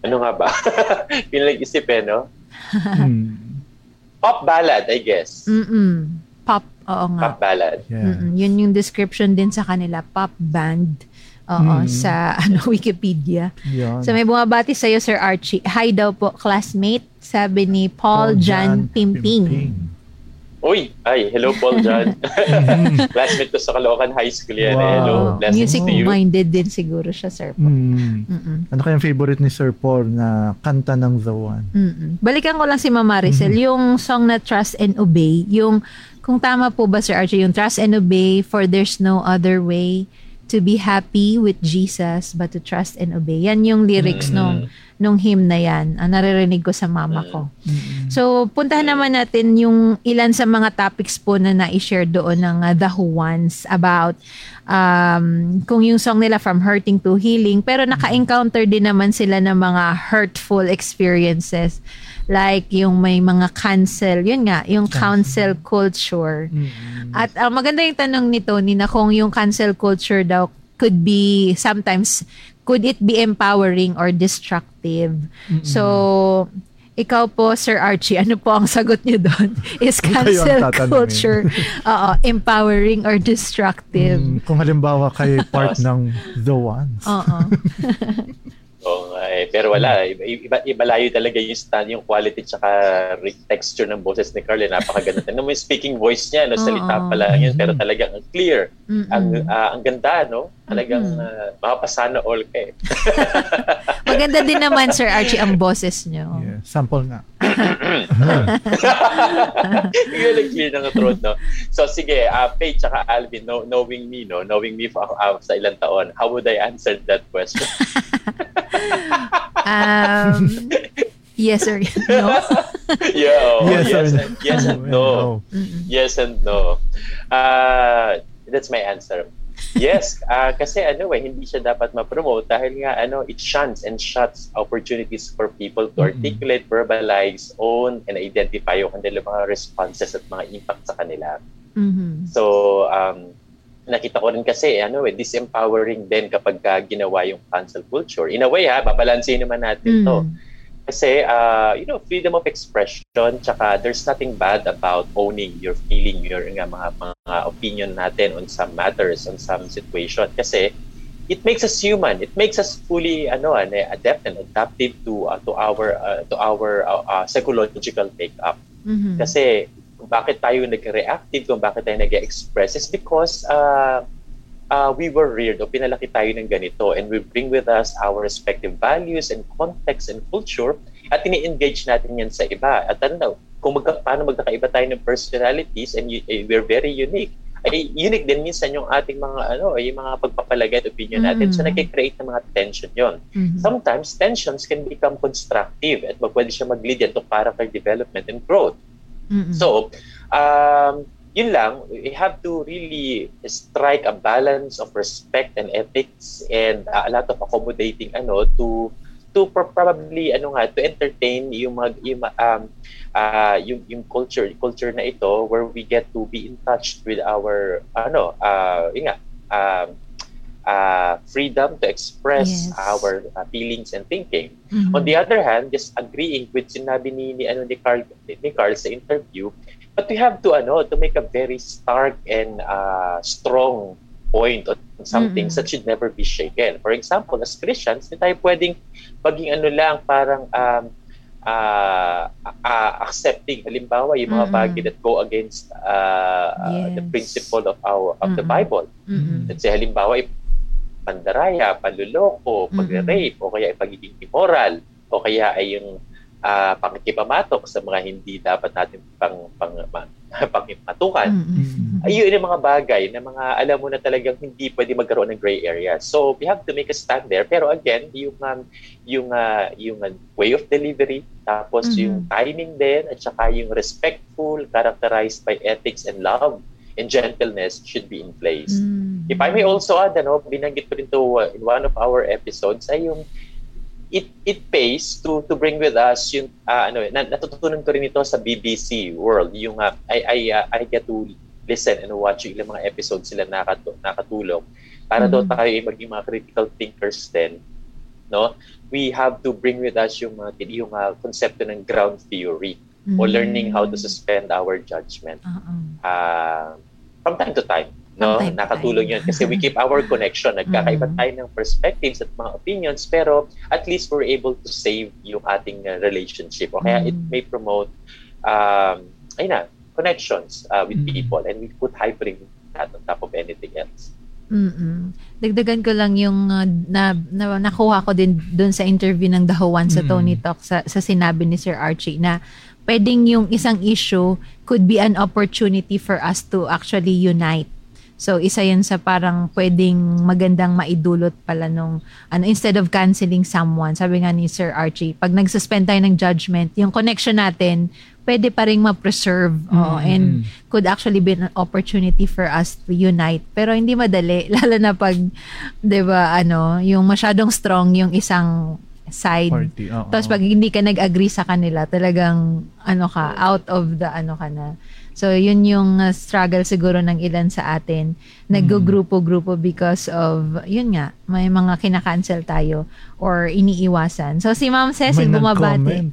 ano nga ba? Pinag-isip eh, no? Hmm. Pop ballad, I guess. Mm-mm. Pop, oo nga. Pop ballad. Yeah. Mm-mm. Yun yung description din sa kanila, pop band. Oo, Mm. sa ano Wikipedia. Yun. So may bumabati sa iyo Sir Archie. Hi daw po classmate, sabi ni Paul, Jan, Pimping. Uy, ay, hello Paul John. Classmate ko sa Caloocan High School yan. Eh. Wow. Hello, blessings to you. Music-minded din siguro siya, Sir Paul. Mm. Mm-mm. Ano kayang favorite ni Sir Paul na kanta ng The One? Mm-mm. Balikan ko lang si Mama Maricel, yung song na Trust and Obey, yung, kung tama po ba Sir Archie, yung Trust and Obey, for there's no other way to be happy with Jesus but to trust and obey. Yan yung lyrics nung nung hymn na yan. Ah, naririnig ko sa mama ko. So, puntahan naman natin yung ilan sa mga topics po na na-share doon ng uh, The Who Ones about um, kung yung song nila From Hurting to Healing. Pero naka-encounter din naman sila ng mga hurtful experiences. Like yung may mga cancel. Yun nga, yung cancel culture. At uh, maganda yung tanong ni Tony na kung yung cancel culture daw could be sometimes could it be empowering or destructive? So ikaw po, Sir Archie, ano po ang sagot niyo doon? Is cancel culture oo, empowering or destructive? Mm, kung halimbawa kayo part ng The Ones. Oo. Oo nga eh. Pero wala. Iba, iba, iba layo talaga yung stand, yung quality tsaka re- texture ng boses ni Carl. Eh, napakaganda. Ano mo yung speaking voice niya, no? salita pa lang yun. Pero talagang ang clear. Mm-mm. Ang, ah, ang ganda, no? Talagang Mm-mm. uh, makapasana all ka eh. Maganda din naman, Sir Archie, ang boses niyo. Yeah, sample nga. Bigla nag-clear ng throat, no? So, sige, uh, Faye tsaka Alvin, no, knowing me, no? Knowing me for, uh, sa ilang taon, how would I answer that question? Um, yes or no? yeah, oh, Yes yes, or and, yes and no. Mm-mm. Yes and no. Uh, that's my answer. Yes, uh, kasi ano eh, hindi siya dapat ma-promote dahil nga ano, it shuns and shuts opportunities for people to articulate, verbalize, own, and identify yung kanilang mga responses at mga impact sa kanila. Mhm. So, um, nakita ko rin kasi, ano eh, disempowering din kapag ka ginawa yung cancel culture. In a way ha, babalansin naman natin to. Mm. Kasi, uh, you know, freedom of expression, tsaka there's nothing bad about owning your feeling, your nga, mga, mga opinion natin on some matters, on some situation. Kasi, it makes us human. It makes us fully ano ano adept and adaptive to uh, to our uh, to our uh, uh, psychological makeup. Mhm. Kasi kung bakit tayo nag-reactive, kung bakit tayo nag-express is because uh, uh, we were reared o pinalaki tayo ng ganito and we bring with us our respective values and context and culture at ini-engage natin yan sa iba. At ano, kung magka, paano magkakaiba tayo ng personalities and y- eh, we're very unique, ay unique din minsan yung ating mga ano, yung mga pagpapalagay at opinion natin. So Mm. nagki-create ng mga tension yon. Mhm. Sometimes tensions can become constructive at pwede siya mag-lead yan to character development and growth. Mm-mm. So, um, yun lang, we have to really strike a balance of respect and ethics and uh, a lot of accommodating ano to to pro- probably ano nga to entertain yung mga yung um uh, yung yung culture culture na ito where we get to be in touch with our ano uh yun nga um uh, freedom to express Yes. our uh, feelings and thinking Mhm. On the other hand, just agreeing with sinabi ni, ni ano ni Carl ni Carl sa interview, but we have to ano to make a very stark and uh, strong point on something Mm-mm. that should never be shaken. For example, as Christians, hindi tayo pwedeng maging ano lang parang um, uh, uh, accepting halimbawa yung mga Mm-mm. bagay that go against uh, uh, the Yes. principle of our of the Mm-mm. Bible. Mhm. Let's say halimbawa, pandaraya, panluloko, pag-rape, o kaya ay pagiging immoral, o kaya ay yung uh, pangkipamatok sa mga hindi dapat natin pang, pang, ma- pangipatukan. Mhm. Ayun yung mga bagay na mga alam mo na talagang hindi pwede magkaroon ng gray area. So we have to make a stand there. Pero again, yung um, yung uh, yung uh, way of delivery, tapos Mhm. yung timing din at saka yung respectful, characterized by ethics and love and gentleness should be in place. Mhm. If I may also add, ano, binanggit ko rin to uh, in one of our episodes, ay yung it it pays to to bring with us yung uh, ano na, natutunan ko rin ito sa BBC World yung uh, I I uh, I get to listen and watch yung ilang mga episodes sila nakatu- nakatulong para daw Mhm. tayo ay maging mga critical thinkers din no we have to bring with us yung mga yung uh, konsepto ng ground theory o Mhm. learning how to suspend our judgment Oo. uh, from time to time. No, time nakatulong time. 'yun kasi we keep our connection. Nagkakaiba Mhm. tayo ng perspectives at mga opinions pero at least we're able to save yung ating uh, relationship. O kaya it Mhm. may promote um ayun na, connections uh, with Mm. people and we put hypering that on top of anything else. Mm-mm. Dagdagan ko lang yung uh, na, na nakuha ko din doon sa interview ng Dahawan sa Mm. Tony Talk sa, sa sinabi ni Sir Archie na pwedeng yung isang issue could be an opportunity for us to actually unite. So isa yun sa parang pwedeng magandang maidulot pala nung ano instead of canceling someone. Sabi nga ni Sir Archie, pag nagsuspend tayo ng judgment, yung connection natin pwede pa ring ma-preserve. Oo, Mm. and could actually be an opportunity for us to unite. Pero hindi madali, lalo na pag, di ba, ano, yung masyadong strong yung isang side. Party. Tapos pag hindi ka nag-agree sa kanila, talagang, ano ka, out of the, ano ka na. So, yun yung uh, struggle siguro ng ilan sa atin. Nag-grupo-grupo because of, yun nga, may mga kinakancel tayo or iniiwasan. So, si Ma'am Cecil May bumabati.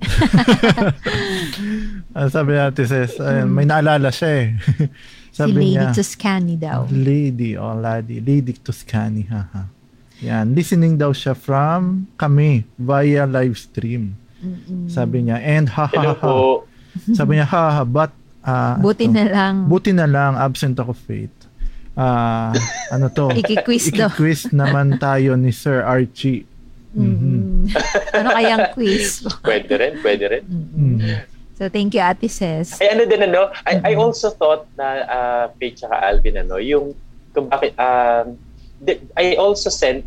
Ah, sabi natin, sis, ayun, may naalala siya eh. si sabi Lady niya, Tuscany daw. Lady, oh, lady. Lady Tuscany, haha. Yan, listening daw siya from kami via live stream. Sabi niya, and ha ha ha. Sabi niya, ha ha, but ah, Buti ito, na lang. Buti na lang, absent ako faith. Ah, ano to? Iki-quiz daw. Iki-quiz naman tayo ni Sir Archie. Mhm. Mm. ano kayang quiz? Pwede rin, pwede rin. Mm. So, thank you, Ate Ces. Ay, ano din, ano, I, I also thought na uh, Faith tsaka Alvin, ano, yung, kung bakit, um, the- I also sent,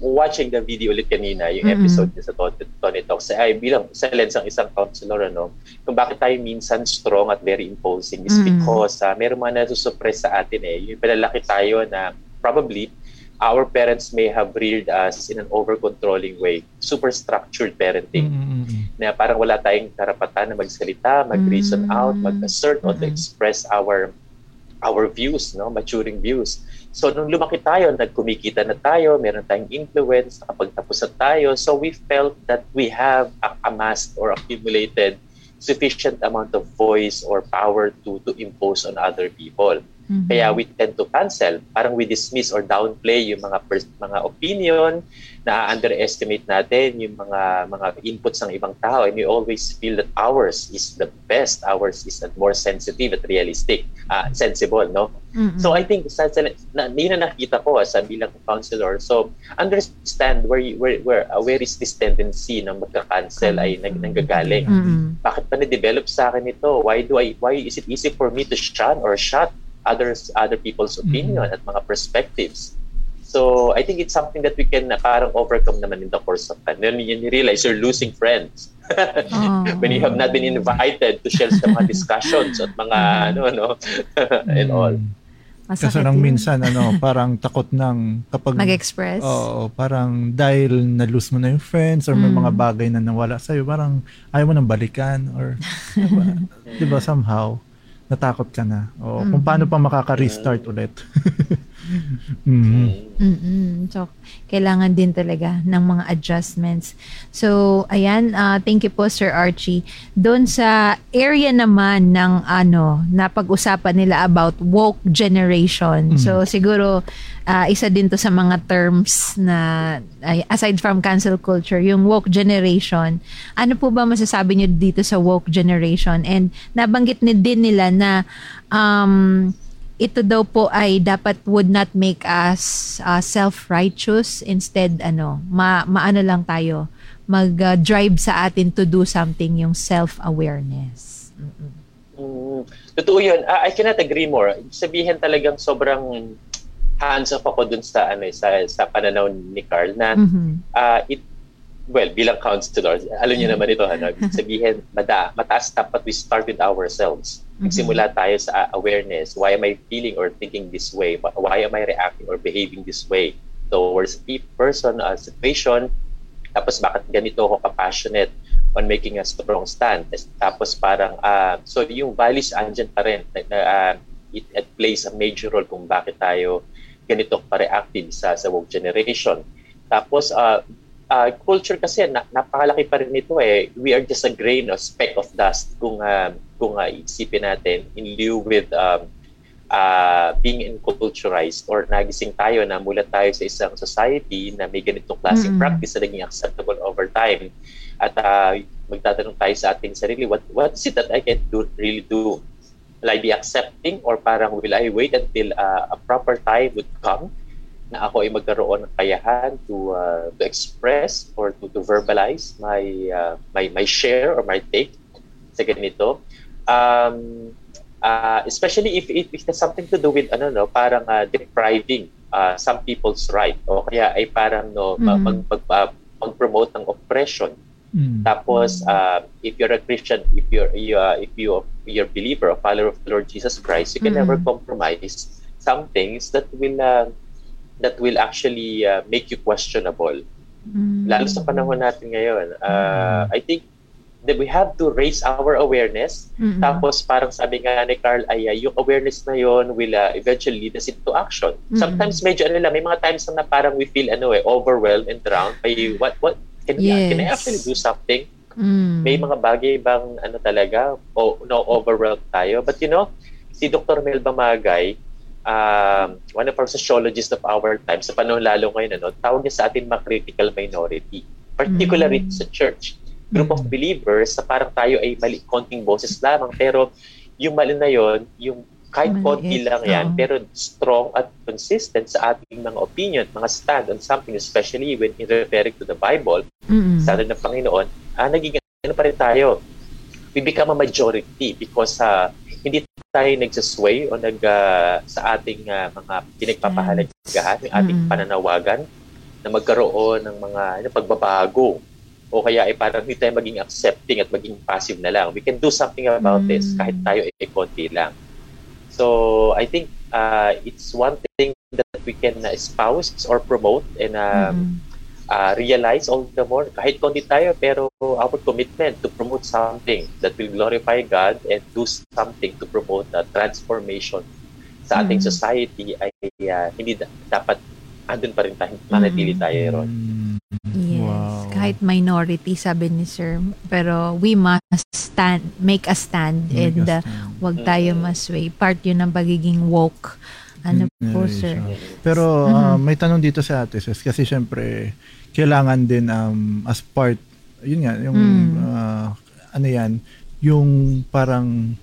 watching the video ulit kanina, yung Mm-mm. episode niya sa Tony, Tony Talks, ay bilang sa lens ng isang counselor, ano, kung bakit tayo minsan strong at very imposing is Mm. because uh, meron mga nasusuppress sa atin eh. Yung pinalaki tayo na probably our parents may have reared us in an over-controlling way, super structured parenting Mm-mm. na parang wala tayong karapatan na magsalita, mag-reason Mm. out, mag-assert or to Mm-mm. express our our views, no, maturing views. So nung lumaki tayo, nagkumikita na tayo, meron tayong influence, nakapagtapos na tayo. So we felt that we have amassed or accumulated sufficient amount of voice or power to to impose on other people. Mhm. Kaya we tend to cancel. Parang we dismiss or downplay yung mga pers- mga opinion, na underestimate natin yung mga mga inputs ng ibang tao and we always feel that ours is the best, ours is more sensitive at realistic, uh, sensible, no? Mm-mm. So I think sa, sa na, yun na nakita ko sa bilang counselor. So understand where you, where where uh, where is this tendency na magka-cancel ay nag, nanggagaling. Mm-mm. Bakit pa na-develop sa akin ito? Why do I why is it easy for me to shun or shut others other people's opinion at mga perspectives? So I think it's something that we can uh, parang overcome naman in the course of time. Then you realize you're losing friends Oh. when you have not been invited to share sa mga discussions at mga ano ano and all. Masakit Kasi lang minsan, ano, parang takot ng kapag... Mag-express. Oo, parang dahil na-lose mo na yung friends or may Mm. mga bagay na nawala sa'yo, parang ayaw mo nang balikan or, diba, diba somehow, natakot ka na. O, kung paano pa makaka-restart ulit. Mhm. Mm-mm. So, kailangan din talaga ng mga adjustments. So, ayan, uh, thank you po Sir Archie. Doon sa area naman ng ano, napag-usapan nila about woke generation. So, siguro uh, isa din to sa mga terms na aside from cancel culture, yung woke generation. Ano po ba masasabi niyo dito sa woke generation? And nabanggit ni din nila na um, ito daw po ay dapat would not make us uh, self-righteous instead ano ma maano lang tayo mag-drive sa atin to do something yung self-awareness. Mm, totoo yun. Ah, I cannot agree more. Sabihin talagang sobrang hands off ako dun sa ano sa sa pananaw ni Carl na Mhm. ah, it well bilang counselor alam niyo naman ito ano sabihin mata, mataas dapat we start with ourselves. Magsimula tayo sa awareness why am I feeling or thinking this way? Why am I reacting or behaving this way towards a person a situation? Tapos bakit ganito ako ka-passionate on making a strong stand? Tapos parang ah, so yung values andyan pa rin na, ah, it, it plays a major role kung bakit tayo ganito pa-reactive sa sa woke generation. Tapos uh, uh, culture kasi na, napakalaki pa rin nito eh. We are just a grain or speck of dust kung uh, kung uh, isipin natin in lieu with um, uh, being enculturized or nagising tayo na mula tayo sa isang society na may ganitong klaseng Mm. practice na naging acceptable over time. At uh, magtatanong tayo sa ating sarili, what what is it that I can do really do will I be accepting or parang will I wait until uh, a proper time would come na ako ay magkaroon ng kayahan to uh, to express or to, to verbalize my uh, my my share or my take sa ganito um uh, especially if, if it has something to do with ano no parang uh, depriving uh, some people's right o kaya ay parang no mm-hmm. mag, mag, uh, mag-promote ng oppression Mm. Tapos, uh, if you're a Christian, if you're you, uh, if you you're a believer, a follower of the Lord Jesus Christ, you can mm. never compromise some things that will uh, that will actually uh, make you questionable. Mm. Lalo sa panahon natin ngayon, uh, I think that we have to raise our awareness. Mm-hmm. Tapos parang sabi nga ni Carl ay uh, yung awareness na yon will uh, eventually lead us into action. Mm-hmm. Sometimes medyo ano lang, may mga times na parang we feel ano eh overwhelmed and drowned by what what Can, yes. can I actually do something? Mm. May mga bagay bang ano talaga o no overwhelmed tayo. But you know, si Dr. Melba Magay, um, one of our sociologists of our time, sa panahon lalo ngayon, ano, tawag niya sa atin mga critical minority. Particularly mm. sa church. Group mm. of believers na parang tayo ay mali, konting boses lamang. Pero yung mali na yon yung kahit konti lang yan, oh. pero strong at consistent sa ating mga opinion, mga stand on something, especially when in referring to the Bible, mm-hmm. sa ng Panginoon, ah, nagiging ano pa rin tayo. We become a majority because uh, hindi tayo nagsasway o nag, uh, sa ating uh, mga pinagpapahalagahan, yung ating mm-hmm. pananawagan na magkaroon ng mga ano, pagbabago o kaya ay parang hindi tayo maging accepting at maging passive na lang. We can do something about mm-hmm. this kahit tayo ay konti lang. So I think uh, it's one thing that we can espouse or promote and um, mm-hmm. Uh, realize all the more, kahit konti tayo, pero our commitment to promote something that will glorify God and do something to promote the transformation sa ating mm-hmm. society ay uh, hindi da- dapat andun pa rin tayo, manatili tayo ron. Yes. Wow. Kahit minority, sabi ni Sir. Pero we must stand, make a stand make and a uh, stand. Uh, wag tayo mm. masway. Part yun ng pagiging woke. Ano mm, po, Sir? Pero uh, mm-hmm. may tanong dito sa ate, sis, kasi syempre, kailangan din um, as part, yun nga, yung, mm. uh, ano yan, yung parang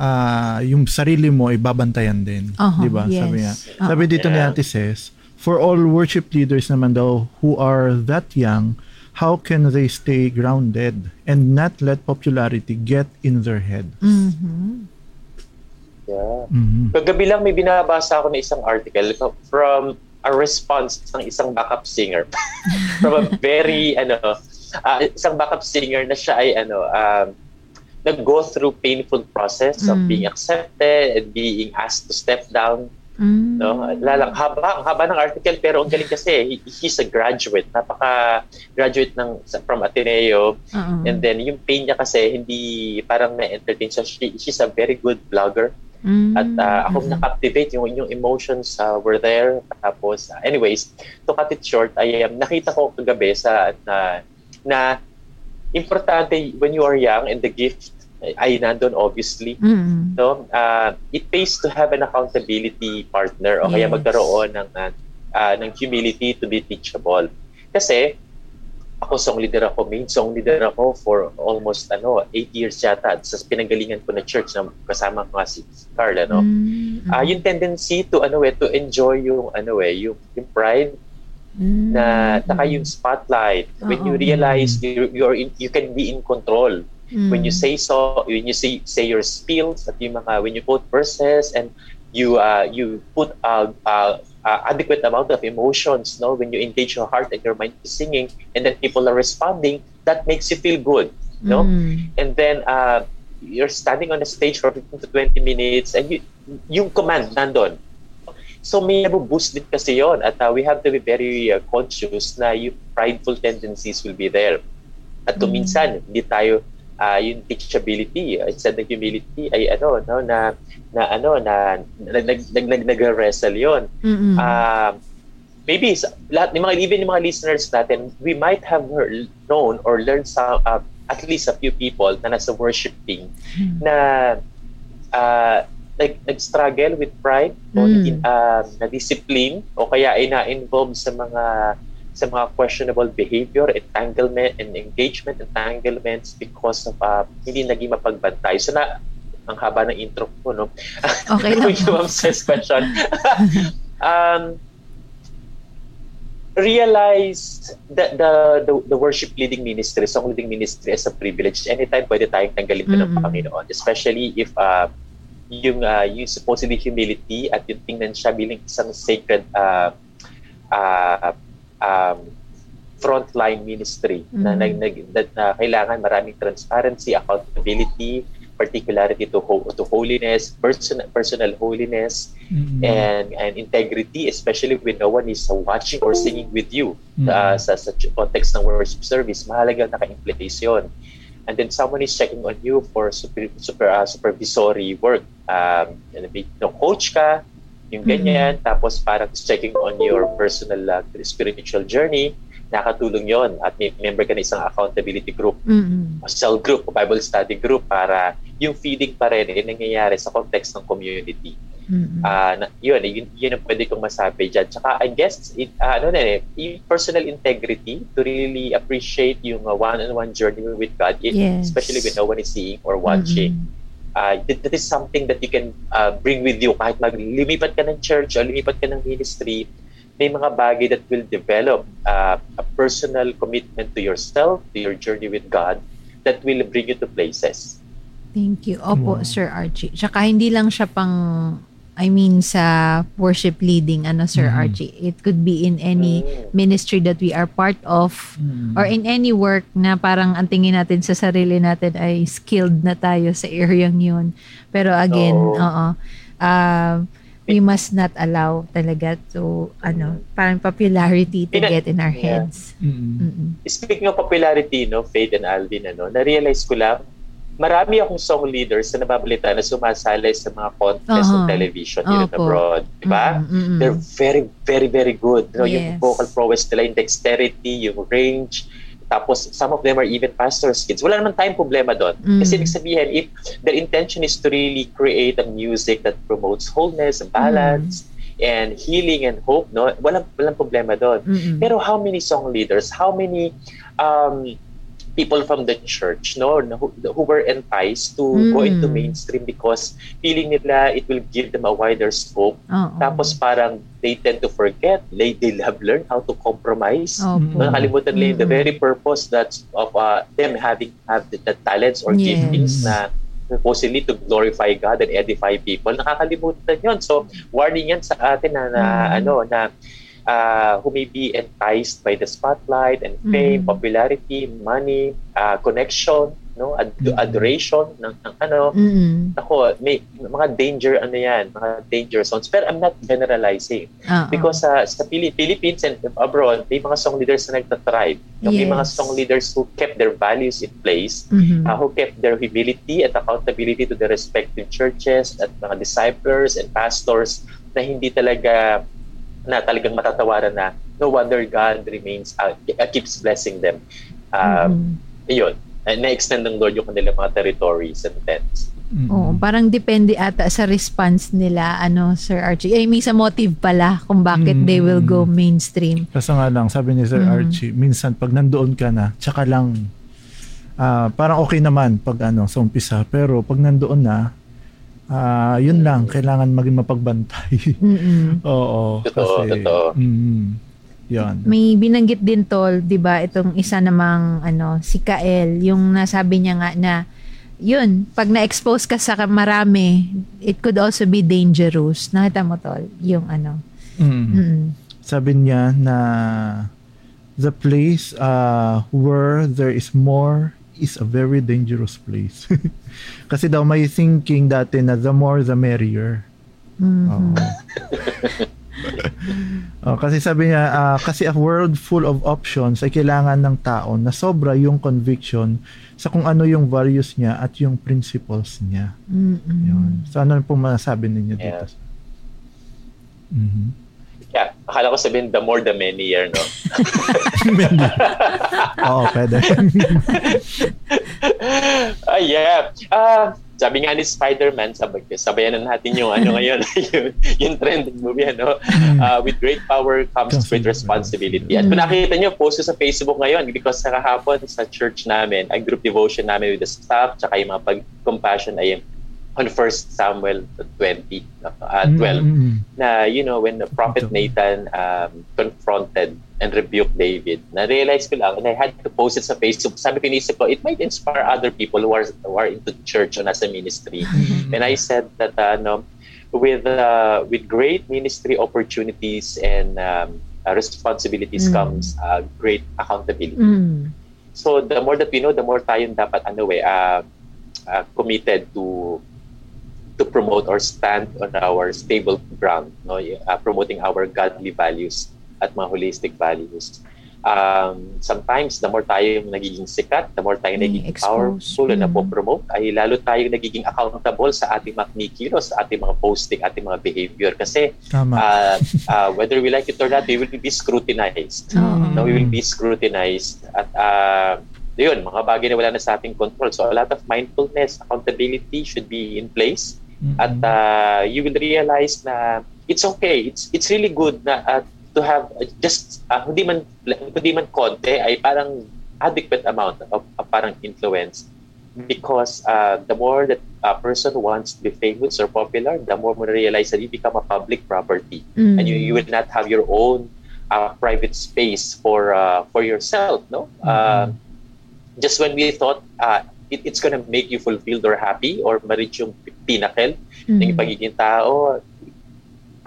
uh, yung sarili mo ibabantayan din, uh-huh, 'di ba? Yes. Sabi niya. Uh-huh. Sabi dito yeah. ni Ate Ses, For all worship leaders naman daw who are that young, how can they stay grounded and not let popularity get in their head? Mm-hmm. Yeah. Mm-hmm. Kagabi lang may binabasa ako na isang article from a response ng isang backup singer. from a very, ano, uh, isang backup singer na siya ay, ano, um, nag-go through painful process mm. of being accepted and being asked to step down Mm. No, lalang haba, ang haba ng article pero ang galing kasi he's a graduate, napaka graduate ng from Ateneo. Uh-huh. And then yung pain niya kasi hindi parang na-entertain siya. She, she's a very good blogger. Mm. At uh, ako mm-hmm. na-captivate yung yung emotions uh, were there. Tapos uh, anyways, to cut it short, I um, nakita ko kagabi sa na na importante when you are young and the gift ay nandun obviously. Mm. No? Uh, it pays to have an accountability partner o yes. kaya magkaroon ng uh, uh, ng humility to be teachable. Kasi ako song leader ako, main song leader ako for almost ano, 8 years yata sa pinanggalingan ko na church na kasama ko si Carla, no. Mm-hmm. Uh, yung tendency to ano eh to enjoy yung ano eh yung, yung pride mm-hmm. na taka yung spotlight when you realize you you're in, you can be in control Mm. When you say so, when you say say your spills at yung mga when you quote verses and you uh, you put a, a, a adequate amount of emotions, no, when you engage your heart and your mind to singing, and then people are responding, that makes you feel good, no, mm. and then uh, you're standing on the stage for 15 to 20 minutes, and you yung command nandun. So may boost din kasi yon at uh, we have to be very uh, conscious na yung prideful tendencies will be there. At kung mm. minsan, hindi tayo uh, yung teachability instead ng humility ay ano no na na ano na nag nag nag, wrestle yon mm-hmm. uh, maybe lahat ng mga even yung mga listeners natin we might have heard, known or learned some uh, at least a few people na nasa worshiping mm-hmm. na uh, nag nag-struggle with pride mm. o in, uh, na discipline o kaya ay na-involve sa mga sa mga questionable behavior, entanglement, and engagement entanglements because of uh, hindi naging mapagbantay. So na, ang haba ng intro ko, no? Okay lang. Yung ma'am's question. um, realize that the, the the worship leading ministry, song leading ministry is a privilege. Anytime pwede tayong tanggalin ito ng. Panginoon. Especially if uh, yung, uh, yung supposedly humility at yung tingnan siya bilang isang sacred uh, uh, um, frontline ministry na, Mhm. nag, nag, that, na kailangan maraming transparency, accountability, particularity to ho- to holiness, personal personal holiness, Mm. and and integrity, especially when no one is watching or singing with you Mm. uh, sa, sa context ng worship service. Mahalaga naka-in-place yun. And then someone is checking on you for super, super uh, supervisory work. Um, and may- no, coach ka, yung ganyan, tapos parang checking on your personal uh, spiritual journey, nakatulong yon at may member ka na isang accountability group Mm-mm. o cell group Bible study group para yung feeding pa rin ay nangyayari sa context ng community. Mm-mm. Ah, na, yun, yun, yun ang pwede kong masabi dyan. Tsaka I guess, it, ah, ano na eh, personal integrity to really appreciate yung uh, one-on-one journey with God, it- Yes. especially when no one is seeing or watching. Mm-mm. Uh, that, is something that you can uh, bring with you kahit maglimipat ka ng church o lumipat ka ng ministry may mga bagay that will develop uh, a personal commitment to yourself, to your journey with God, that will bring you to places. Thank you. Opo, Wow. Sir Archie. Tsaka hindi lang siya pang, I mean, sa worship leading, ano, Sir Mhm. Archie. It could be in any Mm. ministry that we are part of Mm. or in any work na parang ang tingin natin sa sarili natin ay skilled na tayo sa area yun. Pero again, Oo. oo. Uh, we must not allow talaga to, ano, parang popularity to Pina- get in our Yeah. heads. Mm. Mm-mm. Speaking of popularity, no, Faith and Alvin, ano, na-realize ko lang, marami akong song leaders na nababalita na sumasali sa mga contest Aha. ng television here and abroad. Di ba? Mm-mm. They're very, very, very good. You know, Yung Yes. vocal prowess nila, yung dexterity, yung range. Tapos, some of them are even pastor's kids. Wala naman tayong problema doon. Mm. Kasi ibig sabihin, if their intention is to really create a music that promotes wholeness and balance and healing and hope, no, walang, walang problema doon. Mm-mm. Pero how many song leaders, how many um, people from the church no who, who were enticed to go Mm. into mainstream because feeling nila it will give them a wider scope Oo. tapos parang they tend to forget they, they have learned how to compromise Opo. nakalimutan nila the very purpose that's of uh, them having have the, the talents or Yes. giftings na supposedly to glorify God and edify people nakakalimutan yon so warning yan sa atin na, na Mm. ano na uh, who may be enticed by the spotlight and fame, Mm. popularity, money, uh, connection, no, ad- Mm. adoration ng, ng ano. Mm-mm. Ako, may mga danger ano yan, mga danger zones. Pero I'm not generalizing Oo. because uh, sa Pili- Philippines and abroad, may mga song leaders na nagtatribe. No? May mga Yes. song leaders who kept their values in place Mhm. uh, who kept their humility at accountability to the respective churches at mga disciples and pastors na hindi talaga na talagang matatawaran na no wonder God remains uh, keeps blessing them. Um, Mhm. Ayun, na-extend ng Lord yung kanilang mga territories and tents. Mm. Oo, parang depende ata sa response nila, ano, Sir Archie. Eh, may sa motive pala kung bakit they will go mainstream. Kaso nga lang, sabi ni Sir Mm. Archie, minsan pag nandoon ka na, tsaka lang, ah, parang okay naman pag ano, sa umpisa. Pero pag nandoon na, ah, yun lang, kailangan maging mapagbantay. Oo. Totoo, kasi, totoo. Mm, yun. May binanggit din tol, 'di ba, itong isa namang ano, si Kael, yung nasabi niya nga na yun, pag na-expose ka sa marami, it could also be dangerous. Nakita mo tol, yung ano. Mm. Mm. Sabi niya na the place uh, where there is more is a very dangerous place. Kasi daw may thinking dati na the more the merrier. Mhm. Oo. Oh, kasi sabi niya, ah, kasi a world full of options ay kailangan ng tao na sobra yung conviction sa kung ano yung values niya at yung principles niya. Mm-mm. Yun. So ano po masasabi ninyo Yeah. dito? Mhm. Yeah, akala ko sabihin the more the merrier, no? Oo, pwede. Ah, yeah. Ah, sabi nga ni Spider-Man, sabi, sabayan na natin yung ano ngayon, yung, yung trending movie, ano? Ah, with great power comes great responsibility. At kung nakita nyo, post ko sa Facebook ngayon because sa kahapon sa church namin, ang group devotion namin with the staff, tsaka yung mga pag-compassion ay on First Samuel 20, uh, 12, mm-hmm. na, you know, when the prophet Nathan um, confronted and rebuked David, na-realize ko lang, and I had to post it sa Facebook, sabi ko, inisip ko, it might inspire other people who are, who are into church or a ministry. Mm-hmm. And I said that, uh, no, with, uh, with great ministry opportunities and um, uh, responsibilities mm. comes uh, great accountability. Mm. So the more that we know, the more tayo dapat ano eh, uh, uh, committed to to promote or stand on our stable ground, no? Uh, promoting our godly values at mga holistic values. Um, sometimes, the more tayo nagiging sikat, the more tayo nagiging Exposed. powerful mm. na po-promote, ay lalo tayo nagiging accountable sa ating mga kinikilos, sa ating mga posting, ating mga behavior. Kasi uh, uh, whether we like it or not, we will be scrutinized. Mm. No, we will be scrutinized. At uh, yun, mga bagay na wala na sa ating control. So a lot of mindfulness, accountability should be in place Mm-hmm. At uh, you will realize na it's okay. It's it's really good na uh, to have uh, just uh, hindi man hindi man konti ay parang adequate amount of, of parang influence because uh, the more that a person wants to be famous or popular, the more you realize that you become a public property mm. and you, you will not have your own uh, private space for uh, for yourself. No, mm-hmm. just when we thought uh, it, it's gonna make you fulfilled or happy or ma-reach yung pinnacle mm-hmm. ng pagiging tao,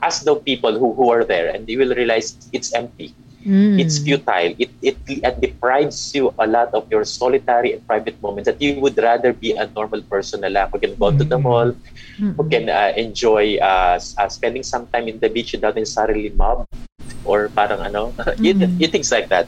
ask the people who, who are there and you will realize it's empty. Mm. It's futile. It, it, it deprives you a lot of your solitary and private moments that you would rather be a normal person na lang who can go mm. to the mm. mall, mm-hmm. who can uh, enjoy uh, uh, spending some time in the beach without necessarily mob or parang ano, mm-hmm. you, things like that.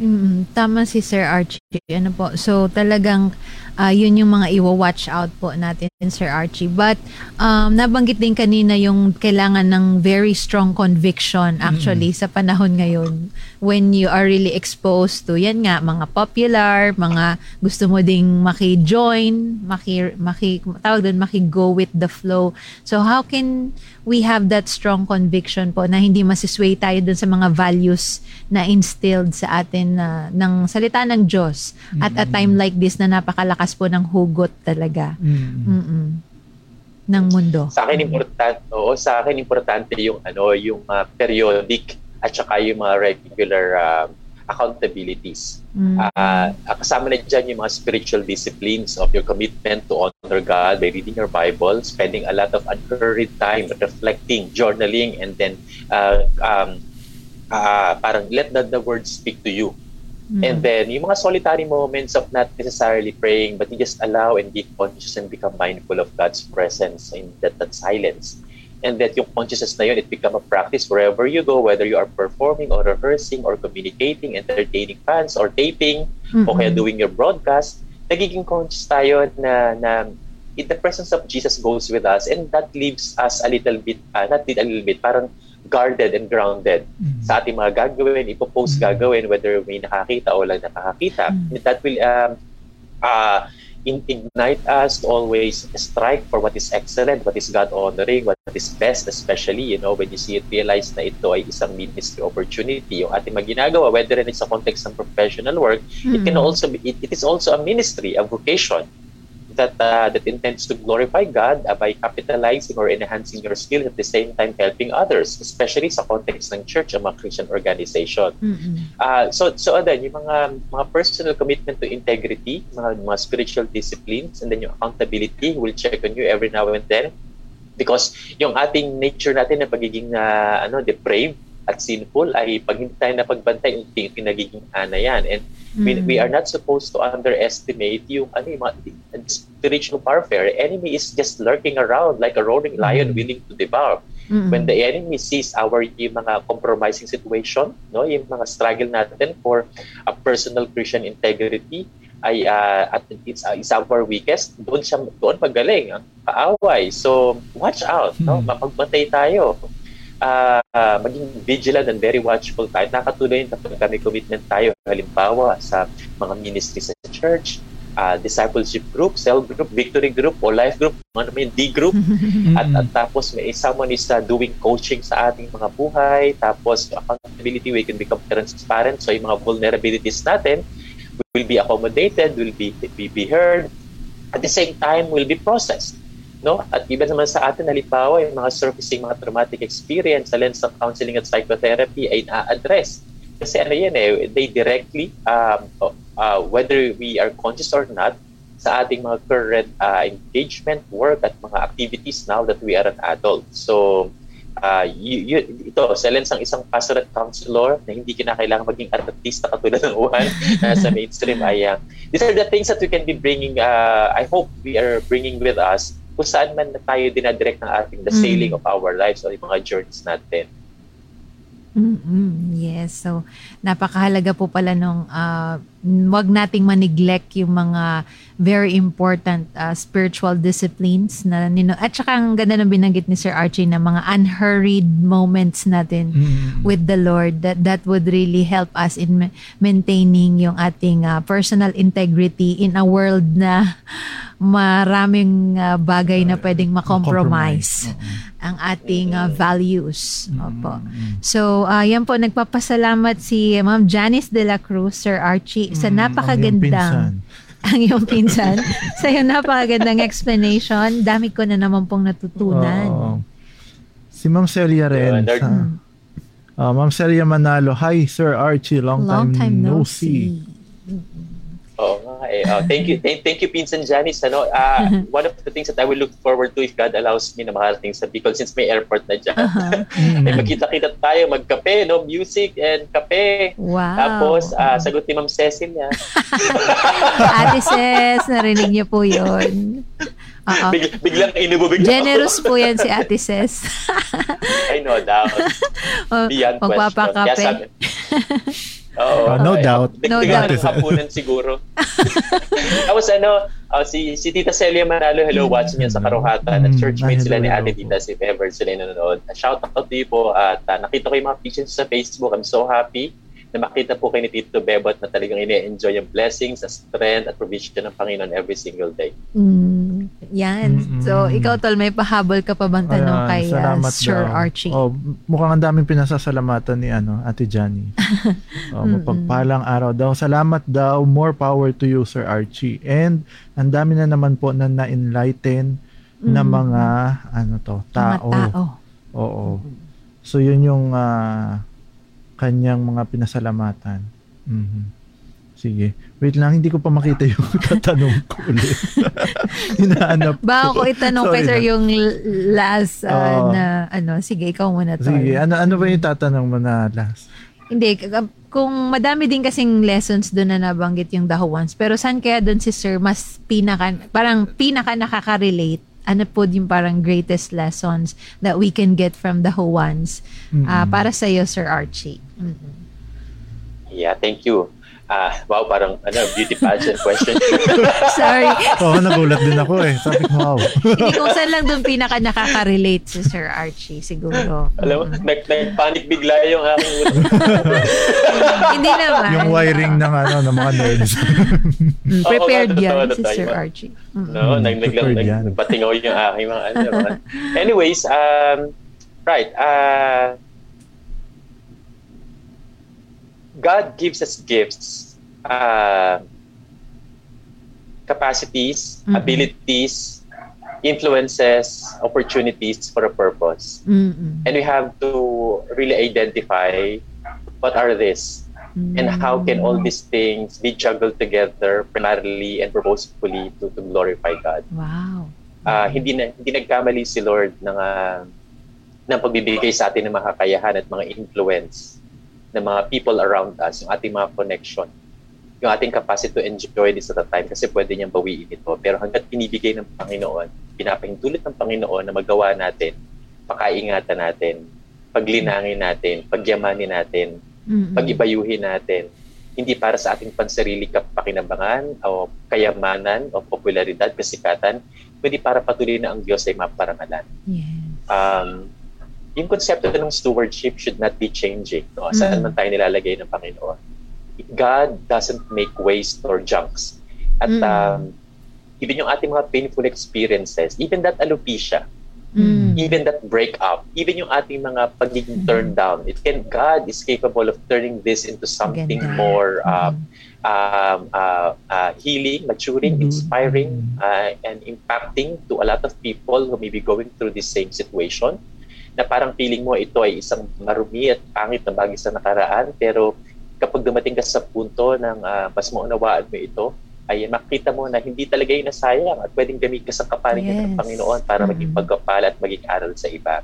Mm, tama si Sir Archie. Ano po? So talagang uh, yun yung mga iwa-watch out po natin Sir Archie. But um, nabanggit din kanina yung kailangan ng very strong conviction actually mm. sa panahon ngayon when you are really exposed to yan nga mga popular, mga gusto mo ding maki-join, maki maki tawag doon maki-go with the flow. So how can we have that strong conviction po na hindi masisway tayo dun sa mga values na instilled sa atin na ng salita ng Diyos mm-hmm. at a time like this na napakalakas po ng hugot talaga. Mm-hmm. Mm-mm ng mundo. Sa akin importante, oo, sa akin importante yung ano, yung uh, periodic at saka yung mga regular uh, accountabilities. Mm-hmm. Uh, kasama na dyan yung mga spiritual disciplines of your commitment to honor God by reading your Bible, spending a lot of unhurried time reflecting, journaling, and then uh, um, uh, parang let the, the word speak to you. Mm-hmm. And then, yung mga solitary moments of not necessarily praying, but you just allow and be conscious and become mindful of God's presence in that, that silence and that yung consciousness na yun, it become a practice wherever you go, whether you are performing or rehearsing or communicating, entertaining fans or taping, mm-hmm. o kaya doing your broadcast, nagiging conscious tayo na, na in the presence of Jesus goes with us and that leaves us a little bit, uh, not a little bit, parang guarded and grounded mm-hmm. sa ating mga gagawin, ipopost mm-hmm. gagawin, whether may nakakita o lang nakakakita. Mm-hmm. That will um, uh, ignite us to always strive for what is excellent, what is God-honoring, what is best, especially, you know, when you see it, realize na ito ay isang ministry opportunity. Yung ating maginagawa, whether it's sa context ng professional work, mm-hmm. it can hmm. also be, it, it is also a ministry, a vocation that uh, that intends to glorify God uh, by capitalizing or enhancing your skills at the same time helping others, especially sa context ng church o mga Christian organization. Mm-hmm. Uh, so so then yung mga mga personal commitment to integrity, mga mga spiritual disciplines, and then yung accountability will check on you every now and then because yung ating nature natin na pagiging uh, ano depraved at sinful ay pag hindi tayo napagbantay, unti nagiging ana yan. And mm. we, we are not supposed to underestimate yung, ano, yung mga spiritual warfare. The enemy is just lurking around like a roaring lion mm. willing to devour. Mm-hmm. When the enemy sees our yung mga compromising situation, no, yung mga struggle natin for a personal Christian integrity, ay uh, at it's, uh, it's our weakest, doon siya doon magaling ang kaaway. So watch out, no? Hmm. Mapagbantay tayo uh, uh, maging vigilant and very watchful tayo. Nakatuloy kapag kami commitment tayo. Halimbawa, sa mga ministry sa church, uh, discipleship group, cell group, victory group, o life group, ano may D group. at, at tapos may someone is uh, doing coaching sa ating mga buhay. Tapos accountability, we can become transparent. So yung mga vulnerabilities natin will be accommodated, will be, be, be heard, at the same time will be processed. No? At iba naman sa atin, halimbawa, yung mga surfacing mga traumatic experience sa lens of counseling at psychotherapy ay na-address. Kasi ano yan eh, they directly, um, uh, whether we are conscious or not, sa ating mga current uh, engagement, work, at mga activities now that we are an adult. So, uh, you, you, ito, sa lens ng isang pastorate counselor na hindi kinakailangan maging artista katulad ng Juan uh, sa mainstream ay uh, these are the things that we can be bringing, uh, I hope we are bringing with us kung saan man tayo dinadirect ng ating the sailing mm. of our lives o yung mga journeys natin. Mm-hmm. Yes. So, napakahalaga po pala nung uh, wag nating maneglect yung mga very important uh, spiritual disciplines na nino at saka ang ganda ng binanggit ni Sir Archie na mga unhurried moments natin mm-hmm. with the Lord that that would really help us in maintaining yung ating uh, personal integrity in a world na maraming uh, bagay na pwedeng makompromise uh-huh. Ang ating uh, values. Opo. So, uh, yan po, nagpapasalamat si Ma'am Janice de la Cruz, Sir Archie, sa napakagandang ang iyong pinsan sa iyong napakagandang explanation. Dami ko na naman pong natutunan. Uh, si Ma'am Celia rin. Yeah, uh, Ma'am Celia Manalo, Hi, Sir Archie. Long, long time, time no, no see. see. Oo nga eh. Uh, thank you, thank, thank you Pinsan Janice. Ano, uh, one of the things that I will look forward to if God allows me na makarating sa Bicol since may airport na dyan. Uh-huh. eh, magkita-kita tayo, magkape, no? Music and kape. Wow. Tapos, uh, sagot ni Ma'am Cecil niya. Ate Ces, narinig niyo po yun. Uh-oh. Big, biglang inububig Generous po yan si Ate Ces. I know doubt. Beyond Magpapakape. question. Kaya sabi, Oh, no ay, doubt. No doubt. hapunan siguro. Tapos ano, uh, si, si Tita Celia Manalo, hello, mm. watching yan sa Karuhatan. At churchmate sila ni Ate Tita, si ever sila nanonood. Shout out to you po. At uh, nakita ko yung mga pictures sa Facebook. I'm so happy na makita po kay ni Tito Bebot na talagang ini-enjoy yung blessings, the strength, at provision ng Panginoon every single day. Mm, yan. Mm-hmm. So, ikaw, Tol, may pahabol ka pa bang tanong Ayan, kay uh, Sir daw. Archie? Oh, mukhang ang daming pinasasalamatan ni ano, Ate Johnny. oh, mapagpalang araw daw. Salamat daw. More power to you, Sir Archie. And ang dami na naman po na na-enlighten mm-hmm. na mga ano to, tao. Mga tao. Oo. So, yun yung uh, kanyang mga pinasalamatan. Mm-hmm. Sige. Wait lang, hindi ko pa makita yung tatanong ko ulit. Hinahanap ko. Baka ko itanong kay sir yung last uh, uh, na ano. Sige, ikaw muna. to. Sige, ano, ano ba yung tatanong mo na last? Hindi, kung madami din kasing lessons doon na nabanggit yung dahuans, pero saan kaya doon si sir mas pinaka, parang pinaka nakaka-relate ano po yung parang greatest lessons that we can get from the Hawans mm-hmm. uh, para sa iyo, Sir Archie? Mm-hmm. Yeah, thank you. Ah, wow, parang ano, beauty pageant question. Sorry. Oo, oh, nagulat din ako eh. Sabi ko, wow. Hindi kung saan lang doon pinaka nakaka-relate si Sir Archie, siguro. Alam mo, mm-hmm. nag, nag-panic bigla yung aking Hindi naman. Yung wiring ng ano, ng mga nerds. mm, prepared Oo, yan si Sir Archie. Mm-hmm. No, nag, nag, nag, nagpatingaw yung aking mga ano. Anyways, um, right, uh, God gives us gifts, uh, capacities, mm-hmm. abilities, influences, opportunities for a purpose. Mm-hmm. And we have to really identify what are these mm-hmm. and how can all these things be juggled together primarily and purposefully to, to glorify God. Wow. Uh, hindi na hindi nagkamali si Lord ng uh, ng pagbibigay sa atin ng mga kakayahan at mga influence ng mga people around us, yung ating mga connection, yung ating capacity to enjoy this at a time kasi pwede niyang bawiin ito. Pero hanggat pinibigay ng Panginoon, pinapahintulot ng Panginoon na magawa natin, pakaingatan natin, paglinangin natin, pagyamanin natin, mm-hmm. pagibayuhin natin, hindi para sa ating pansarili kapakinabangan o kayamanan o popularidad, kasikatan, kundi para patuloy na ang Diyos ay maparangalan. Yes. Um, yung konsepto ng stewardship should not be changing. No? Saan mm. man tayo nilalagay ng Panginoon. God doesn't make waste or junks. At mm. um, even yung ating mga painful experiences, even that alopecia, mm. even that breakup, even yung ating mga pagiging mm. turned down, it can God is capable of turning this into something Ganda. more uh, mm. um, uh, uh, healing, maturing, Mhm. inspiring, uh, and impacting to a lot of people who may be going through the same situation na parang feeling mo ito ay isang marumi at pangit na bagay sa nakaraan pero kapag dumating ka sa punto ng uh, mas maunawaan mo ito ay makita mo na hindi talaga yung nasayang at pwedeng gamitin ka sa kapalingan ng Yes. Panginoon para maging pagkapala at maging aral sa iba.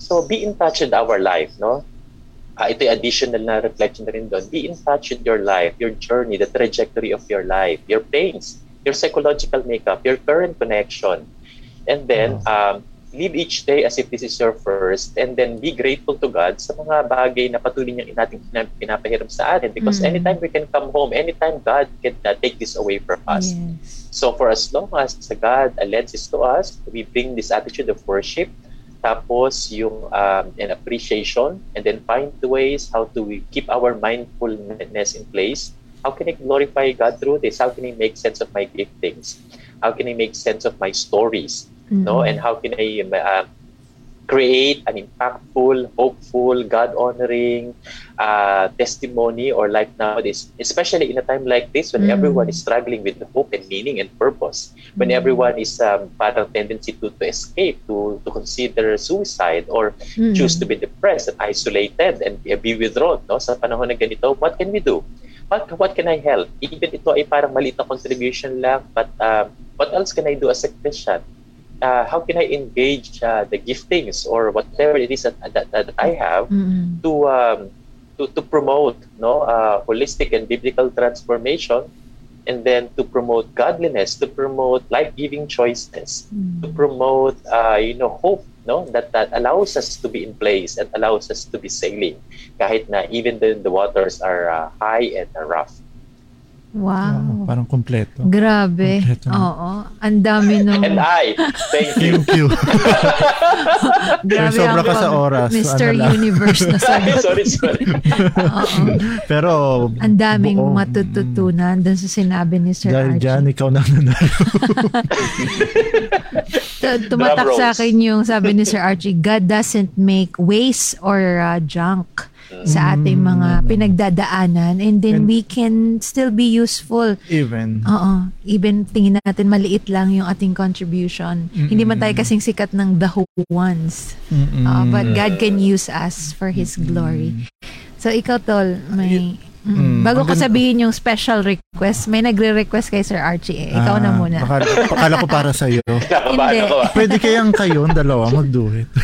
So be in touch with our life, no? Ah, ito yung additional na reflection na rin doon. Be in touch with your life, your journey, the trajectory of your life, your pains, your psychological makeup, your current connection. And then, um, live each day as if this is your first and then be grateful to God sa mga bagay na patuloy niyang nating pina- pinapahiram sa atin because Mm. anytime we can come home, anytime God can uh, take this away from us. Yes. So for as long as sa God uh, lends this to us, we bring this attitude of worship, tapos yung um, an appreciation, and then find the ways how to we keep our mindfulness in place. How can I glorify God through this? How can I make sense of my giftings? How can I make sense of my stories? No, Mm. and how can I uh, create an impactful, hopeful, God-honoring uh, testimony or life nowadays, especially in a time like this when Mm. everyone is struggling with hope and meaning and purpose, when Mm. everyone is um, parang tendency to, to escape, to, to consider suicide or Mm. choose to be depressed and isolated and be withdrawn. No? Sa panahon na ganito, what can we do? What, what can I help? Even ito ay parang maliit na contribution lang, but um, what else can I do as a Christian? Uh, how can I engage uh, the giftings or whatever it is that, that, that I have Mm. to um, to, to promote no uh, holistic and biblical transformation and then to promote godliness to promote life-giving choices to Mm. promote uh, you know hope no that that allows us to be in place and allows us to be sailing kahit na even then the waters are uh, high and rough Wow. Parang kompleto. Grabe. Kompleto na. Oo. Ang dami nung... and I thank you Thank you. Grabe Sobra ka sa oras. Mr. Ano. Universe na sagot. sorry sorry Oo. Pero, Ang daming buo. matututunan dun sa sinabi ni Sir Dahil Archie. dyan, ikaw na nanalo. Tu- Tumatak sa akin yung sabi ni Sir Archie, God doesn't make waste or uh, junk sa ating mga pinagdadaanan and then And- we can still be useful. Even. Oo. Even tingin natin maliit lang yung ating contribution. Hindi man tayo kasing sikat ng the who ones. Mm-mm. Uh, but God can use us for His glory. So ikaw tol, may mm, bago ko sabihin yung special request, may nagre-request kay Sir Archie. Eh. Ikaw na Ah, muna. Akala, akala ko para sa'yo. Nakabahan Hindi. Pwede kayang kayong dalawa mag-do it.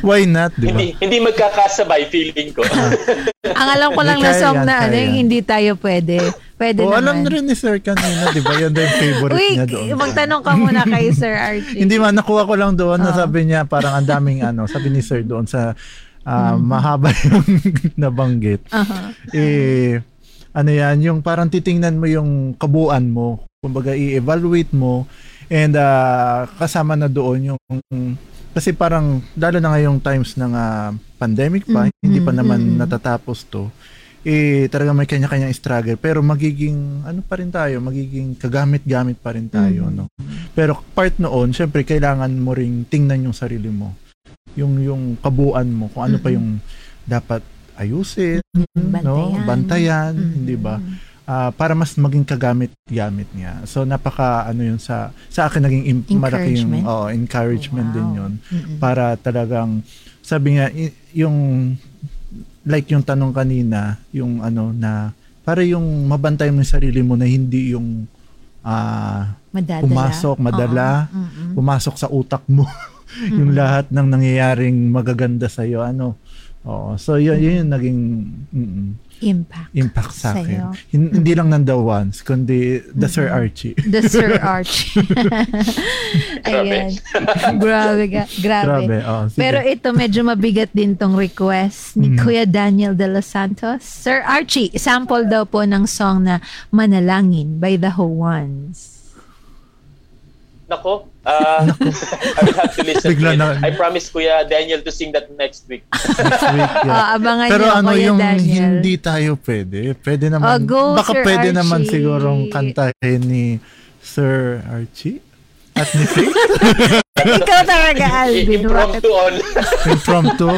Why not, di ba? hindi hindi magkakasabay feeling ko Ang alam ko lang na song na ano, hindi tayo pwede. Pwede O, naman. alam na rin ni Sir kanina, di ba? Yan daw yung favorite Uy, niya doon. magtanong ka muna kay Sir Archie. Hindi man, nakuha ko lang doon na Oo. sabi niya parang ang daming ano, sabi ni Sir doon sa ah, Mm. mahaba yung nabanggit. Aha. Eh, ano yan, yung parang titingnan mo yung kabuuan mo. Kumbaga, i-evaluate mo and ah, kasama na doon yung kasi parang lalo na ngayong times ng ah, pandemic pa, Mm, hindi pa naman mm. natatapos to. Eh, talaga may kanya-kanyang struggle. Pero magiging, ano pa rin tayo, magiging kagamit-gamit pa rin tayo, Mm. no? Pero part noon, syempre, kailangan mo ring tingnan yung sarili mo. Yung, yung kabuuan mo, kung ano pa yung dapat ayusin, Bantayan. no? Bantayan, Mm. hindi ba? Ah, para mas maging kagamit-gamit niya. So napaka ano yun sa sa akin naging im- malaki yung Encouragement? oh, encouragement din Wow. yun Mm-mm. para talagang sabi nga yung like yung tanong kanina, yung ano na para yung mabantay mo yung sarili mo na hindi yung ah Madadala. pumasok, madala. Mm-mm. pumasok sa utak mo yung lahat ng nangyayaring magaganda sa iyo ano. Oo. So yun, yun yung naging mm, Impact. impact sa akin. Sa'yo. Hindi lang ng the ones, kundi the Sir Mhm. Archie. The Sir Archie. Ayan. grabe. ga- Grabe. Grabe. Oh, sige. Pero ito medyo mabigat din tong request ni Mm. Kuya Daniel de los Santos. Sir Archie, sample daw po ng song na Manalangin by the Hawans. Nako, uh, I will have to listen Bigla to it. na- I promise Kuya Daniel to sing that next week. Next week, yeah. Ah, abangan Pero niyo, ano Kuya yung Daniel. hindi tayo pwede? Pwede naman. Oh, go, baka Sir pwede naman Archie. sigurong kantahin ni Sir Archie at ni Faith. Ikaw talaga, Alvin. Impromptu on. Impromptu.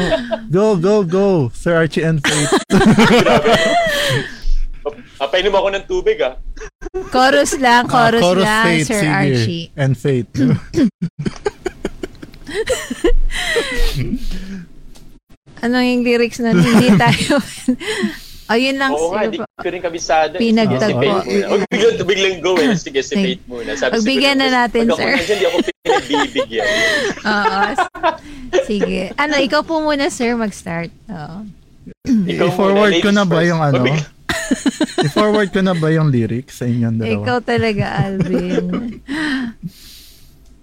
Go, go, go. Sir Archie and Faith. Ah, painom ako ng tubig ah. Chorus lang, Ah, chorus, chorus lang, Fate, Sir sige. Archie. And Fate. Ano yung lyrics na hindi tayo... Ayun lang, Oo sir. hindi ko rin kabisado. Pinagtagpo. Si Fate muna. Huwag biglang, biglang go eh. Sige, si. Fate muna. Sabi Pagbigyan na natin, pag sir. nandiyan, Hindi ako pinagbibigyan. Oo. Sige. Ano, ikaw po muna, sir, mag-start. Oo. Ikaw I-forward ko na ba first. yung ano? Mabig- I-forward ko na ba yung lyrics sa inyong dalawa? Ikaw talaga, Alvin.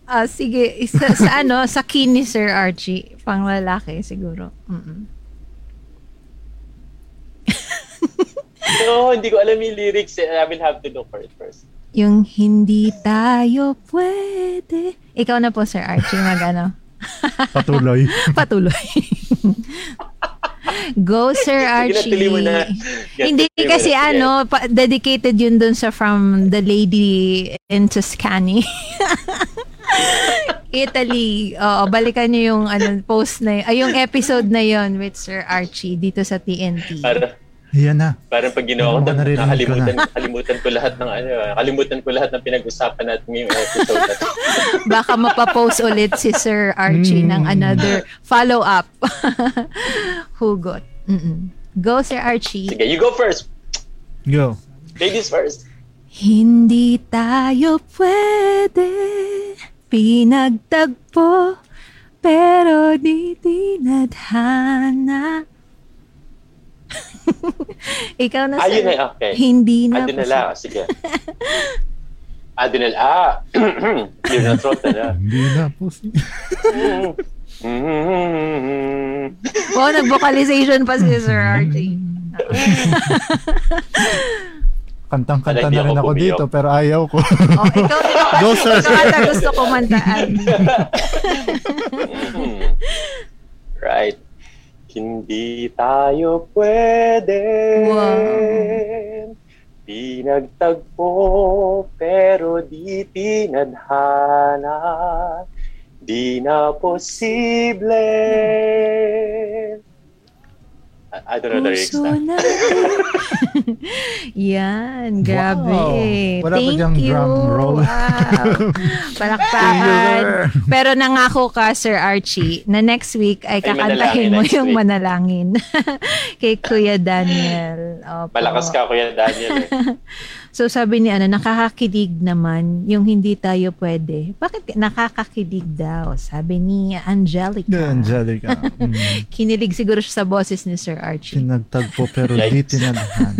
Ah, sige, isa, sa ano, sa key ni Sir Archie, pang lalaki siguro. Mm-mm. No, hindi ko alam yung lyrics. eh. I will have to look for it first. Yung hindi tayo pwede. Ikaw na po, Sir Archie, mag ano. Patuloy. Patuloy. Go, Sir Archie. Hindi kasi na. Ano, pa- dedicated yun dun sa From the Lady in Tuscany. Italy. Oo, balikan niyo yung ano, post na yun, ay, yung episode na yun with Sir Archie dito sa TNT. Para, Yan na. parang pag ginawa ko, nakalimutan, na. nakalimutan ko lahat ng ano, kalimutan ko lahat ng pinag-usapan natin ngayong episode. Baka mapapost ulit si Sir Archie Mm. ng another follow-up. Hugot. Mm-mm. Go, Sir Archie. Sige, you go first. Go. Ladies first. Hindi tayo pwede pinagtagpo pero di tinadhana. Ikaw na, Ayun sir. na, okay. Hindi na. Adinala, sige. Adinal, ah, clear na throat na. Hindi na po. si- Oh, nag-vocalization pa si Sir Archie. Kantang-kanta na rin ako ako dito pero ayaw ko. Oh, ikaw, Go, sir. ikaw ata gusto ko mantaan. right. Hindi tayo pwede. Pinagtagpo pero di tinadhana di na posible I, don't know the lyrics Puso na. Yan, grabe. Wow. Wala ba Thank diyang you. drum roll? Wow. Palakpakan. Pero nangako ka, Sir Archie, na next week ay kakantahin mo yung week. manalangin kay Kuya Daniel. Opo. Malakas ka Kuya Daniel eh. So sabi ni ano, nakakakilig naman yung hindi tayo pwede. Bakit nakakakilig daw? Sabi ni Angelica. Yeah, Angelica. Mm. Kinilig siguro siya sa boses ni Sir Archie. Pinagtagpo pero di tinadhana.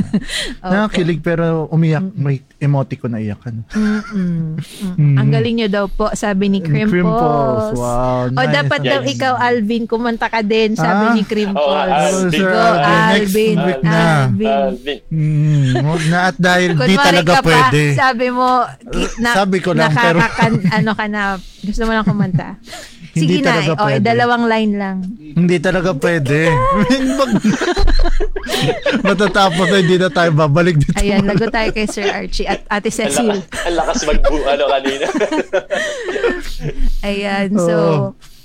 Opo. Nakakilig pero umiyak. May emoticon na iyakan. Mm-mm. Mm. Mm. Ang galing nyo daw po, sabi ni Crimples. Crimples. Wow, O nice. dapat daw Nice. ikaw, Alvin, kumanta ka din, sabi Ah? ni Crimples. Oh, Alvin. Sir Go, Alvin, Alvin. na. Alvin. Alvin. Mm, na at dahil di talaga ka pa, pwede. sabi mo, na, Sabi ko lang, pero- nakakakan, ano ka na, gusto mo lang kumanta. Hindi Sige na, talaga o, pwede. dalawang line lang. Hindi talaga pwede. Matatapos na hindi na tayo babalik dito. Ayan, lago tayo kay Sir Archie at Ate Cecil. ang lakas magbu ano kanina. Ayan, so,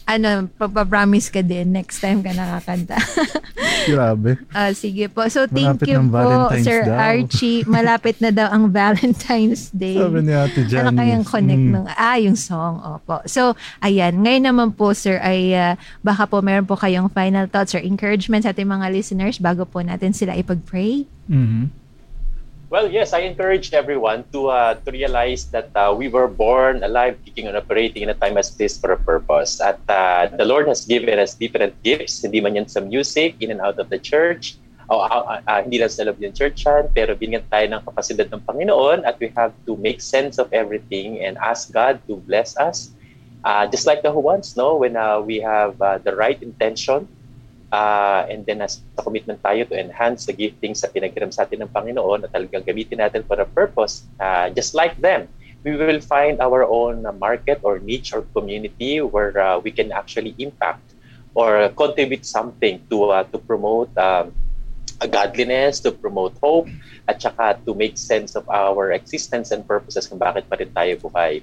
ano, papapromise ka din next time ka nakakanta. Grabe. Ah, sige po. So, thank Malapit you po, Valentine's Sir daw. Archie. Malapit na daw ang Valentine's Day. Sabi ni Ate Janice. Ano kayang connect Mm. ng, ah, yung song, opo. So, ayan, ngayon naman po, sir, ay ah, baka po meron po kayong final thoughts or encouragement sa ating mga listeners bago po natin sila ipag-pray. Mhm. Well, yes, I encourage everyone to uh, to realize that uh, we were born alive, kicking and operating in a time as this for a purpose. At uh, the Lord has given us different gifts, hindi man yan sa music, in and out of the church, o uh, uh, hindi lang sa loob ng church yan, pero binigyan tayo ng kapasidad ng Panginoon at we have to make sense of everything and ask God to bless us. Uh, just like the Juans, no, when uh, we have uh, the right intention, uh, and then as a commitment tayo to enhance the gifting sa pinagkiram sa atin ng Panginoon at talagang gamitin natin for a purpose, uh, just like them, we will find our own market or niche or community where uh, we can actually impact or contribute something to uh, to promote um, godliness, to promote hope, at saka to make sense of our existence and purposes kung bakit pa rin tayo buhay.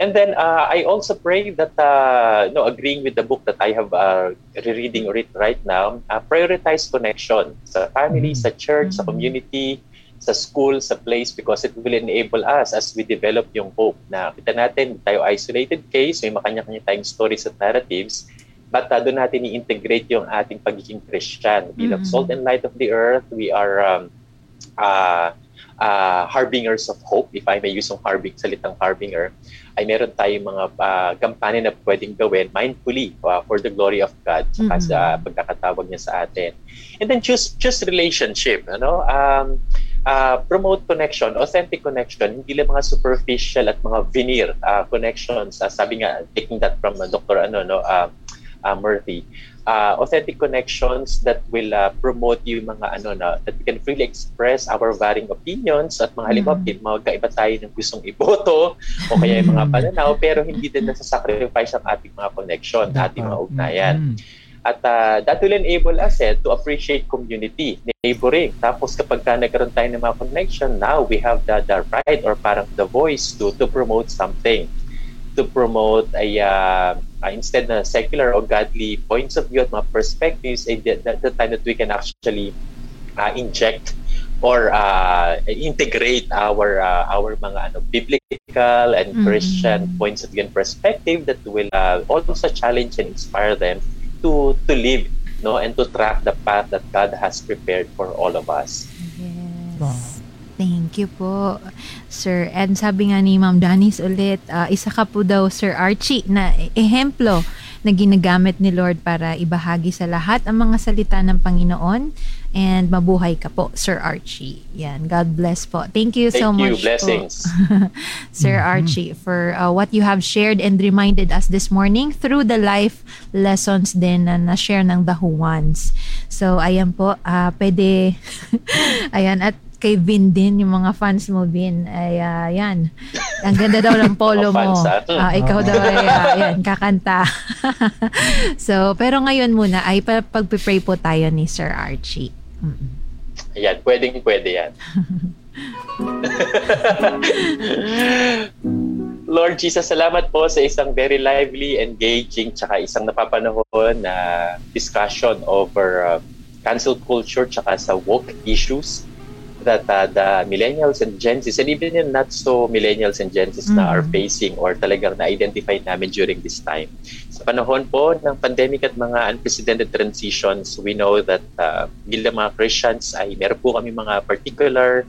And then uh, I also pray that, uh, no, agreeing with the book that I have uh, rereading it right now, uh, prioritize connection sa family, sa church, sa community, sa school, sa place because it will enable us as we develop yung hope na kita natin tayo isolated case, may makanya-kanya tayong stories at narratives, but uh, doon natin i-integrate yung ating pagiging Christian. Bilang mm-hmm. salt and light of the earth, we are um, uh, uh, harbingers of hope, if I may use yung harbing, salitang harbinger, ay meron tayong mga uh, kampanya na pwedeng gawin mindfully uh, for the glory of God saka mm-hmm. sa pagkakatawag niya sa atin. And then choose choose relationship, ano? Um, uh, promote connection, authentic connection, hindi lang mga superficial at mga veneer uh, connections. Uh, sabi nga, taking that from uh, Dr. Ano, no, uh, uh, Murphy, uh, authentic connections that will uh, promote yung mga ano na that we can freely express our varying opinions at mga halimbawa mm-hmm. magkaiba tayo ng gustong iboto o kaya yung mga pananaw pero hindi din nasa-sacrifice ang ating mga connection, ating mga ugnayan. Mm-hmm. At uh, that will enable us eh, to appreciate community, neighboring. Tapos kapag ka nagkaroon tayo ng mga connection, now we have the, the right or parang the voice to to promote something. To promote a uh, uh, instead na secular or godly points of view at mga perspectives, eh, the, the, the time that we can actually uh, inject or uh, integrate our uh, our mga ano biblical and mm-hmm. Christian points of view and perspective that will uh, also challenge and inspire them to to live no and to track the path that God has prepared for all of us. Yes. Wow. Thank you po, Sir. And sabi nga ni Ma'am Danis ulit, uh, isa ka po daw, Sir Archie, na ehemplo na ginagamit ni Lord para ibahagi sa lahat ang mga salita ng Panginoon And mabuhay ka po, Sir Archie. Yan. God bless po. Thank you Thank so you. much Blessings. po, Sir mm-hmm. Archie, for uh, what you have shared and reminded us this morning through the life lessons din na na-share ng The Who Ones. So, ayan po. Uh, pwede, ayan. At kay Vin din, yung mga fans mo, Vin, ay uh, yan. Ang ganda daw ng polo mo. Uh, ikaw daw ay uh, yan, kakanta. so, pero ngayon muna ay pag-pray po tayo ni Sir Archie. Mm-mm. Ayan, pwedeng pwede yan. Lord Jesus, salamat po sa isang very lively, engaging, tsaka isang napapanahon na discussion over uh, cancel culture tsaka sa woke issues that uh, the millennials and Gen Zs and even yung not so millennials and Gen Zs mm-hmm. na are mm. facing or talagang na-identify namin during this time. Sa panahon po ng pandemic at mga unprecedented transitions, we know that uh, bilang mga Christians ay meron po kami mga particular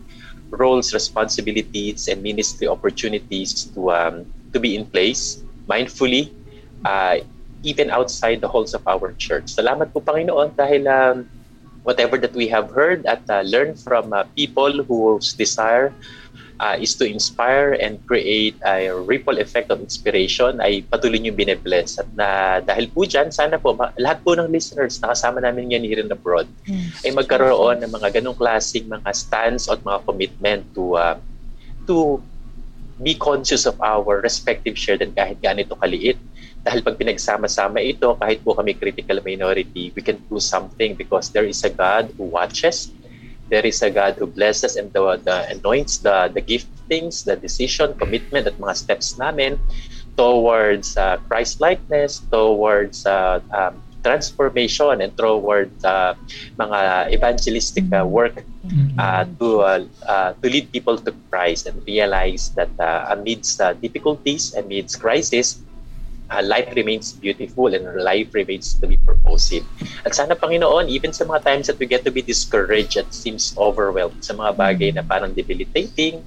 roles, responsibilities, and ministry opportunities to um, to be in place mindfully uh, even outside the halls of our church. Salamat po Panginoon dahil um, whatever that we have heard at uh, learned from uh, people whose desire uh, is to inspire and create a ripple effect of inspiration ay patuloy nyo binibless. At na, dahil po dyan, sana po lahat po ng listeners na kasama namin yan here in abroad yes. ay magkaroon ng mga ganong klaseng mga stance at mga commitment to uh, to be conscious of our respective share and kahit ganito kaliit dahil pag pinagsama-sama ito, kahit po kami critical minority, we can do something because there is a God who watches, there is a God who blesses and the, the anoints the, the giftings, the decision, commitment at mga steps namin towards uh, Christ-likeness, towards uh, um, transformation and towards uh, mga evangelistic uh, work uh, to uh, uh, to lead people to Christ and realize that uh, amidst uh, difficulties, amidst crisis, uh, life remains beautiful and life remains to be purposive. At sana Panginoon, even sa mga times that we get to be discouraged at seems overwhelmed sa mga bagay na parang debilitating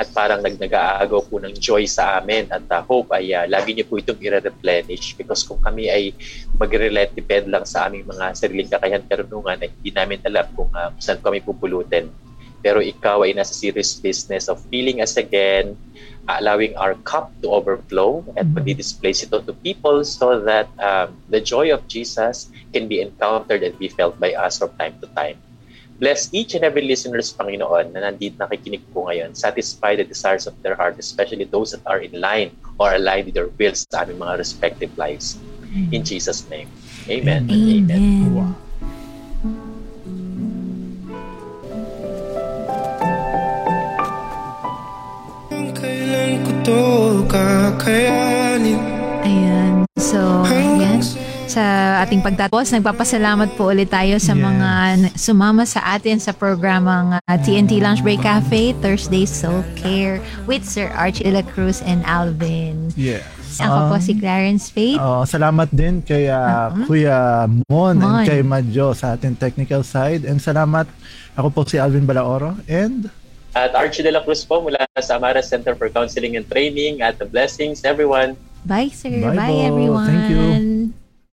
at parang nag-aagaw po ng joy sa amin at uh, hope ay uh, lagi niyo po itong i-replenish because kung kami ay mag-relate depend lang sa aming mga sariling kakayahan karunungan ay hindi namin alam kung uh, saan kami pupulutin. Pero ikaw ay nasa serious business of feeling us again, allowing our cup to overflow and mm-hmm. displace ito to people so that um, the joy of Jesus can be encountered and be felt by us from time to time. Bless each and every listeners, Panginoon, na nandito nakikinig po ngayon. Satisfy the desires of their heart, especially those that are in line or aligned with their wills sa aming mga respective lives. In Jesus' name. Amen. Amen. Amen. Wow. To kakayanin Ayan. So, yan. sa ating pagtatapos. Nagpapasalamat po ulit tayo sa Yes. mga sumama sa atin sa programang uh, TNT Lunch Break Cafe, Thursday Soul Care with Sir Archie de la Cruz and Alvin. Yes. Ako po Um, si Clarence Faith. Oh, salamat din kay ah, Uh-huh. Kuya Mon, Mon. and kay Madjo sa ating technical side. And salamat, ako po si Alvin Balaoro. And At Archie de la Cruz po mula sa Amara Center for Counseling and Training. At the blessings, everyone. Bye, sir. Bye Bye, po. everyone. Thank you.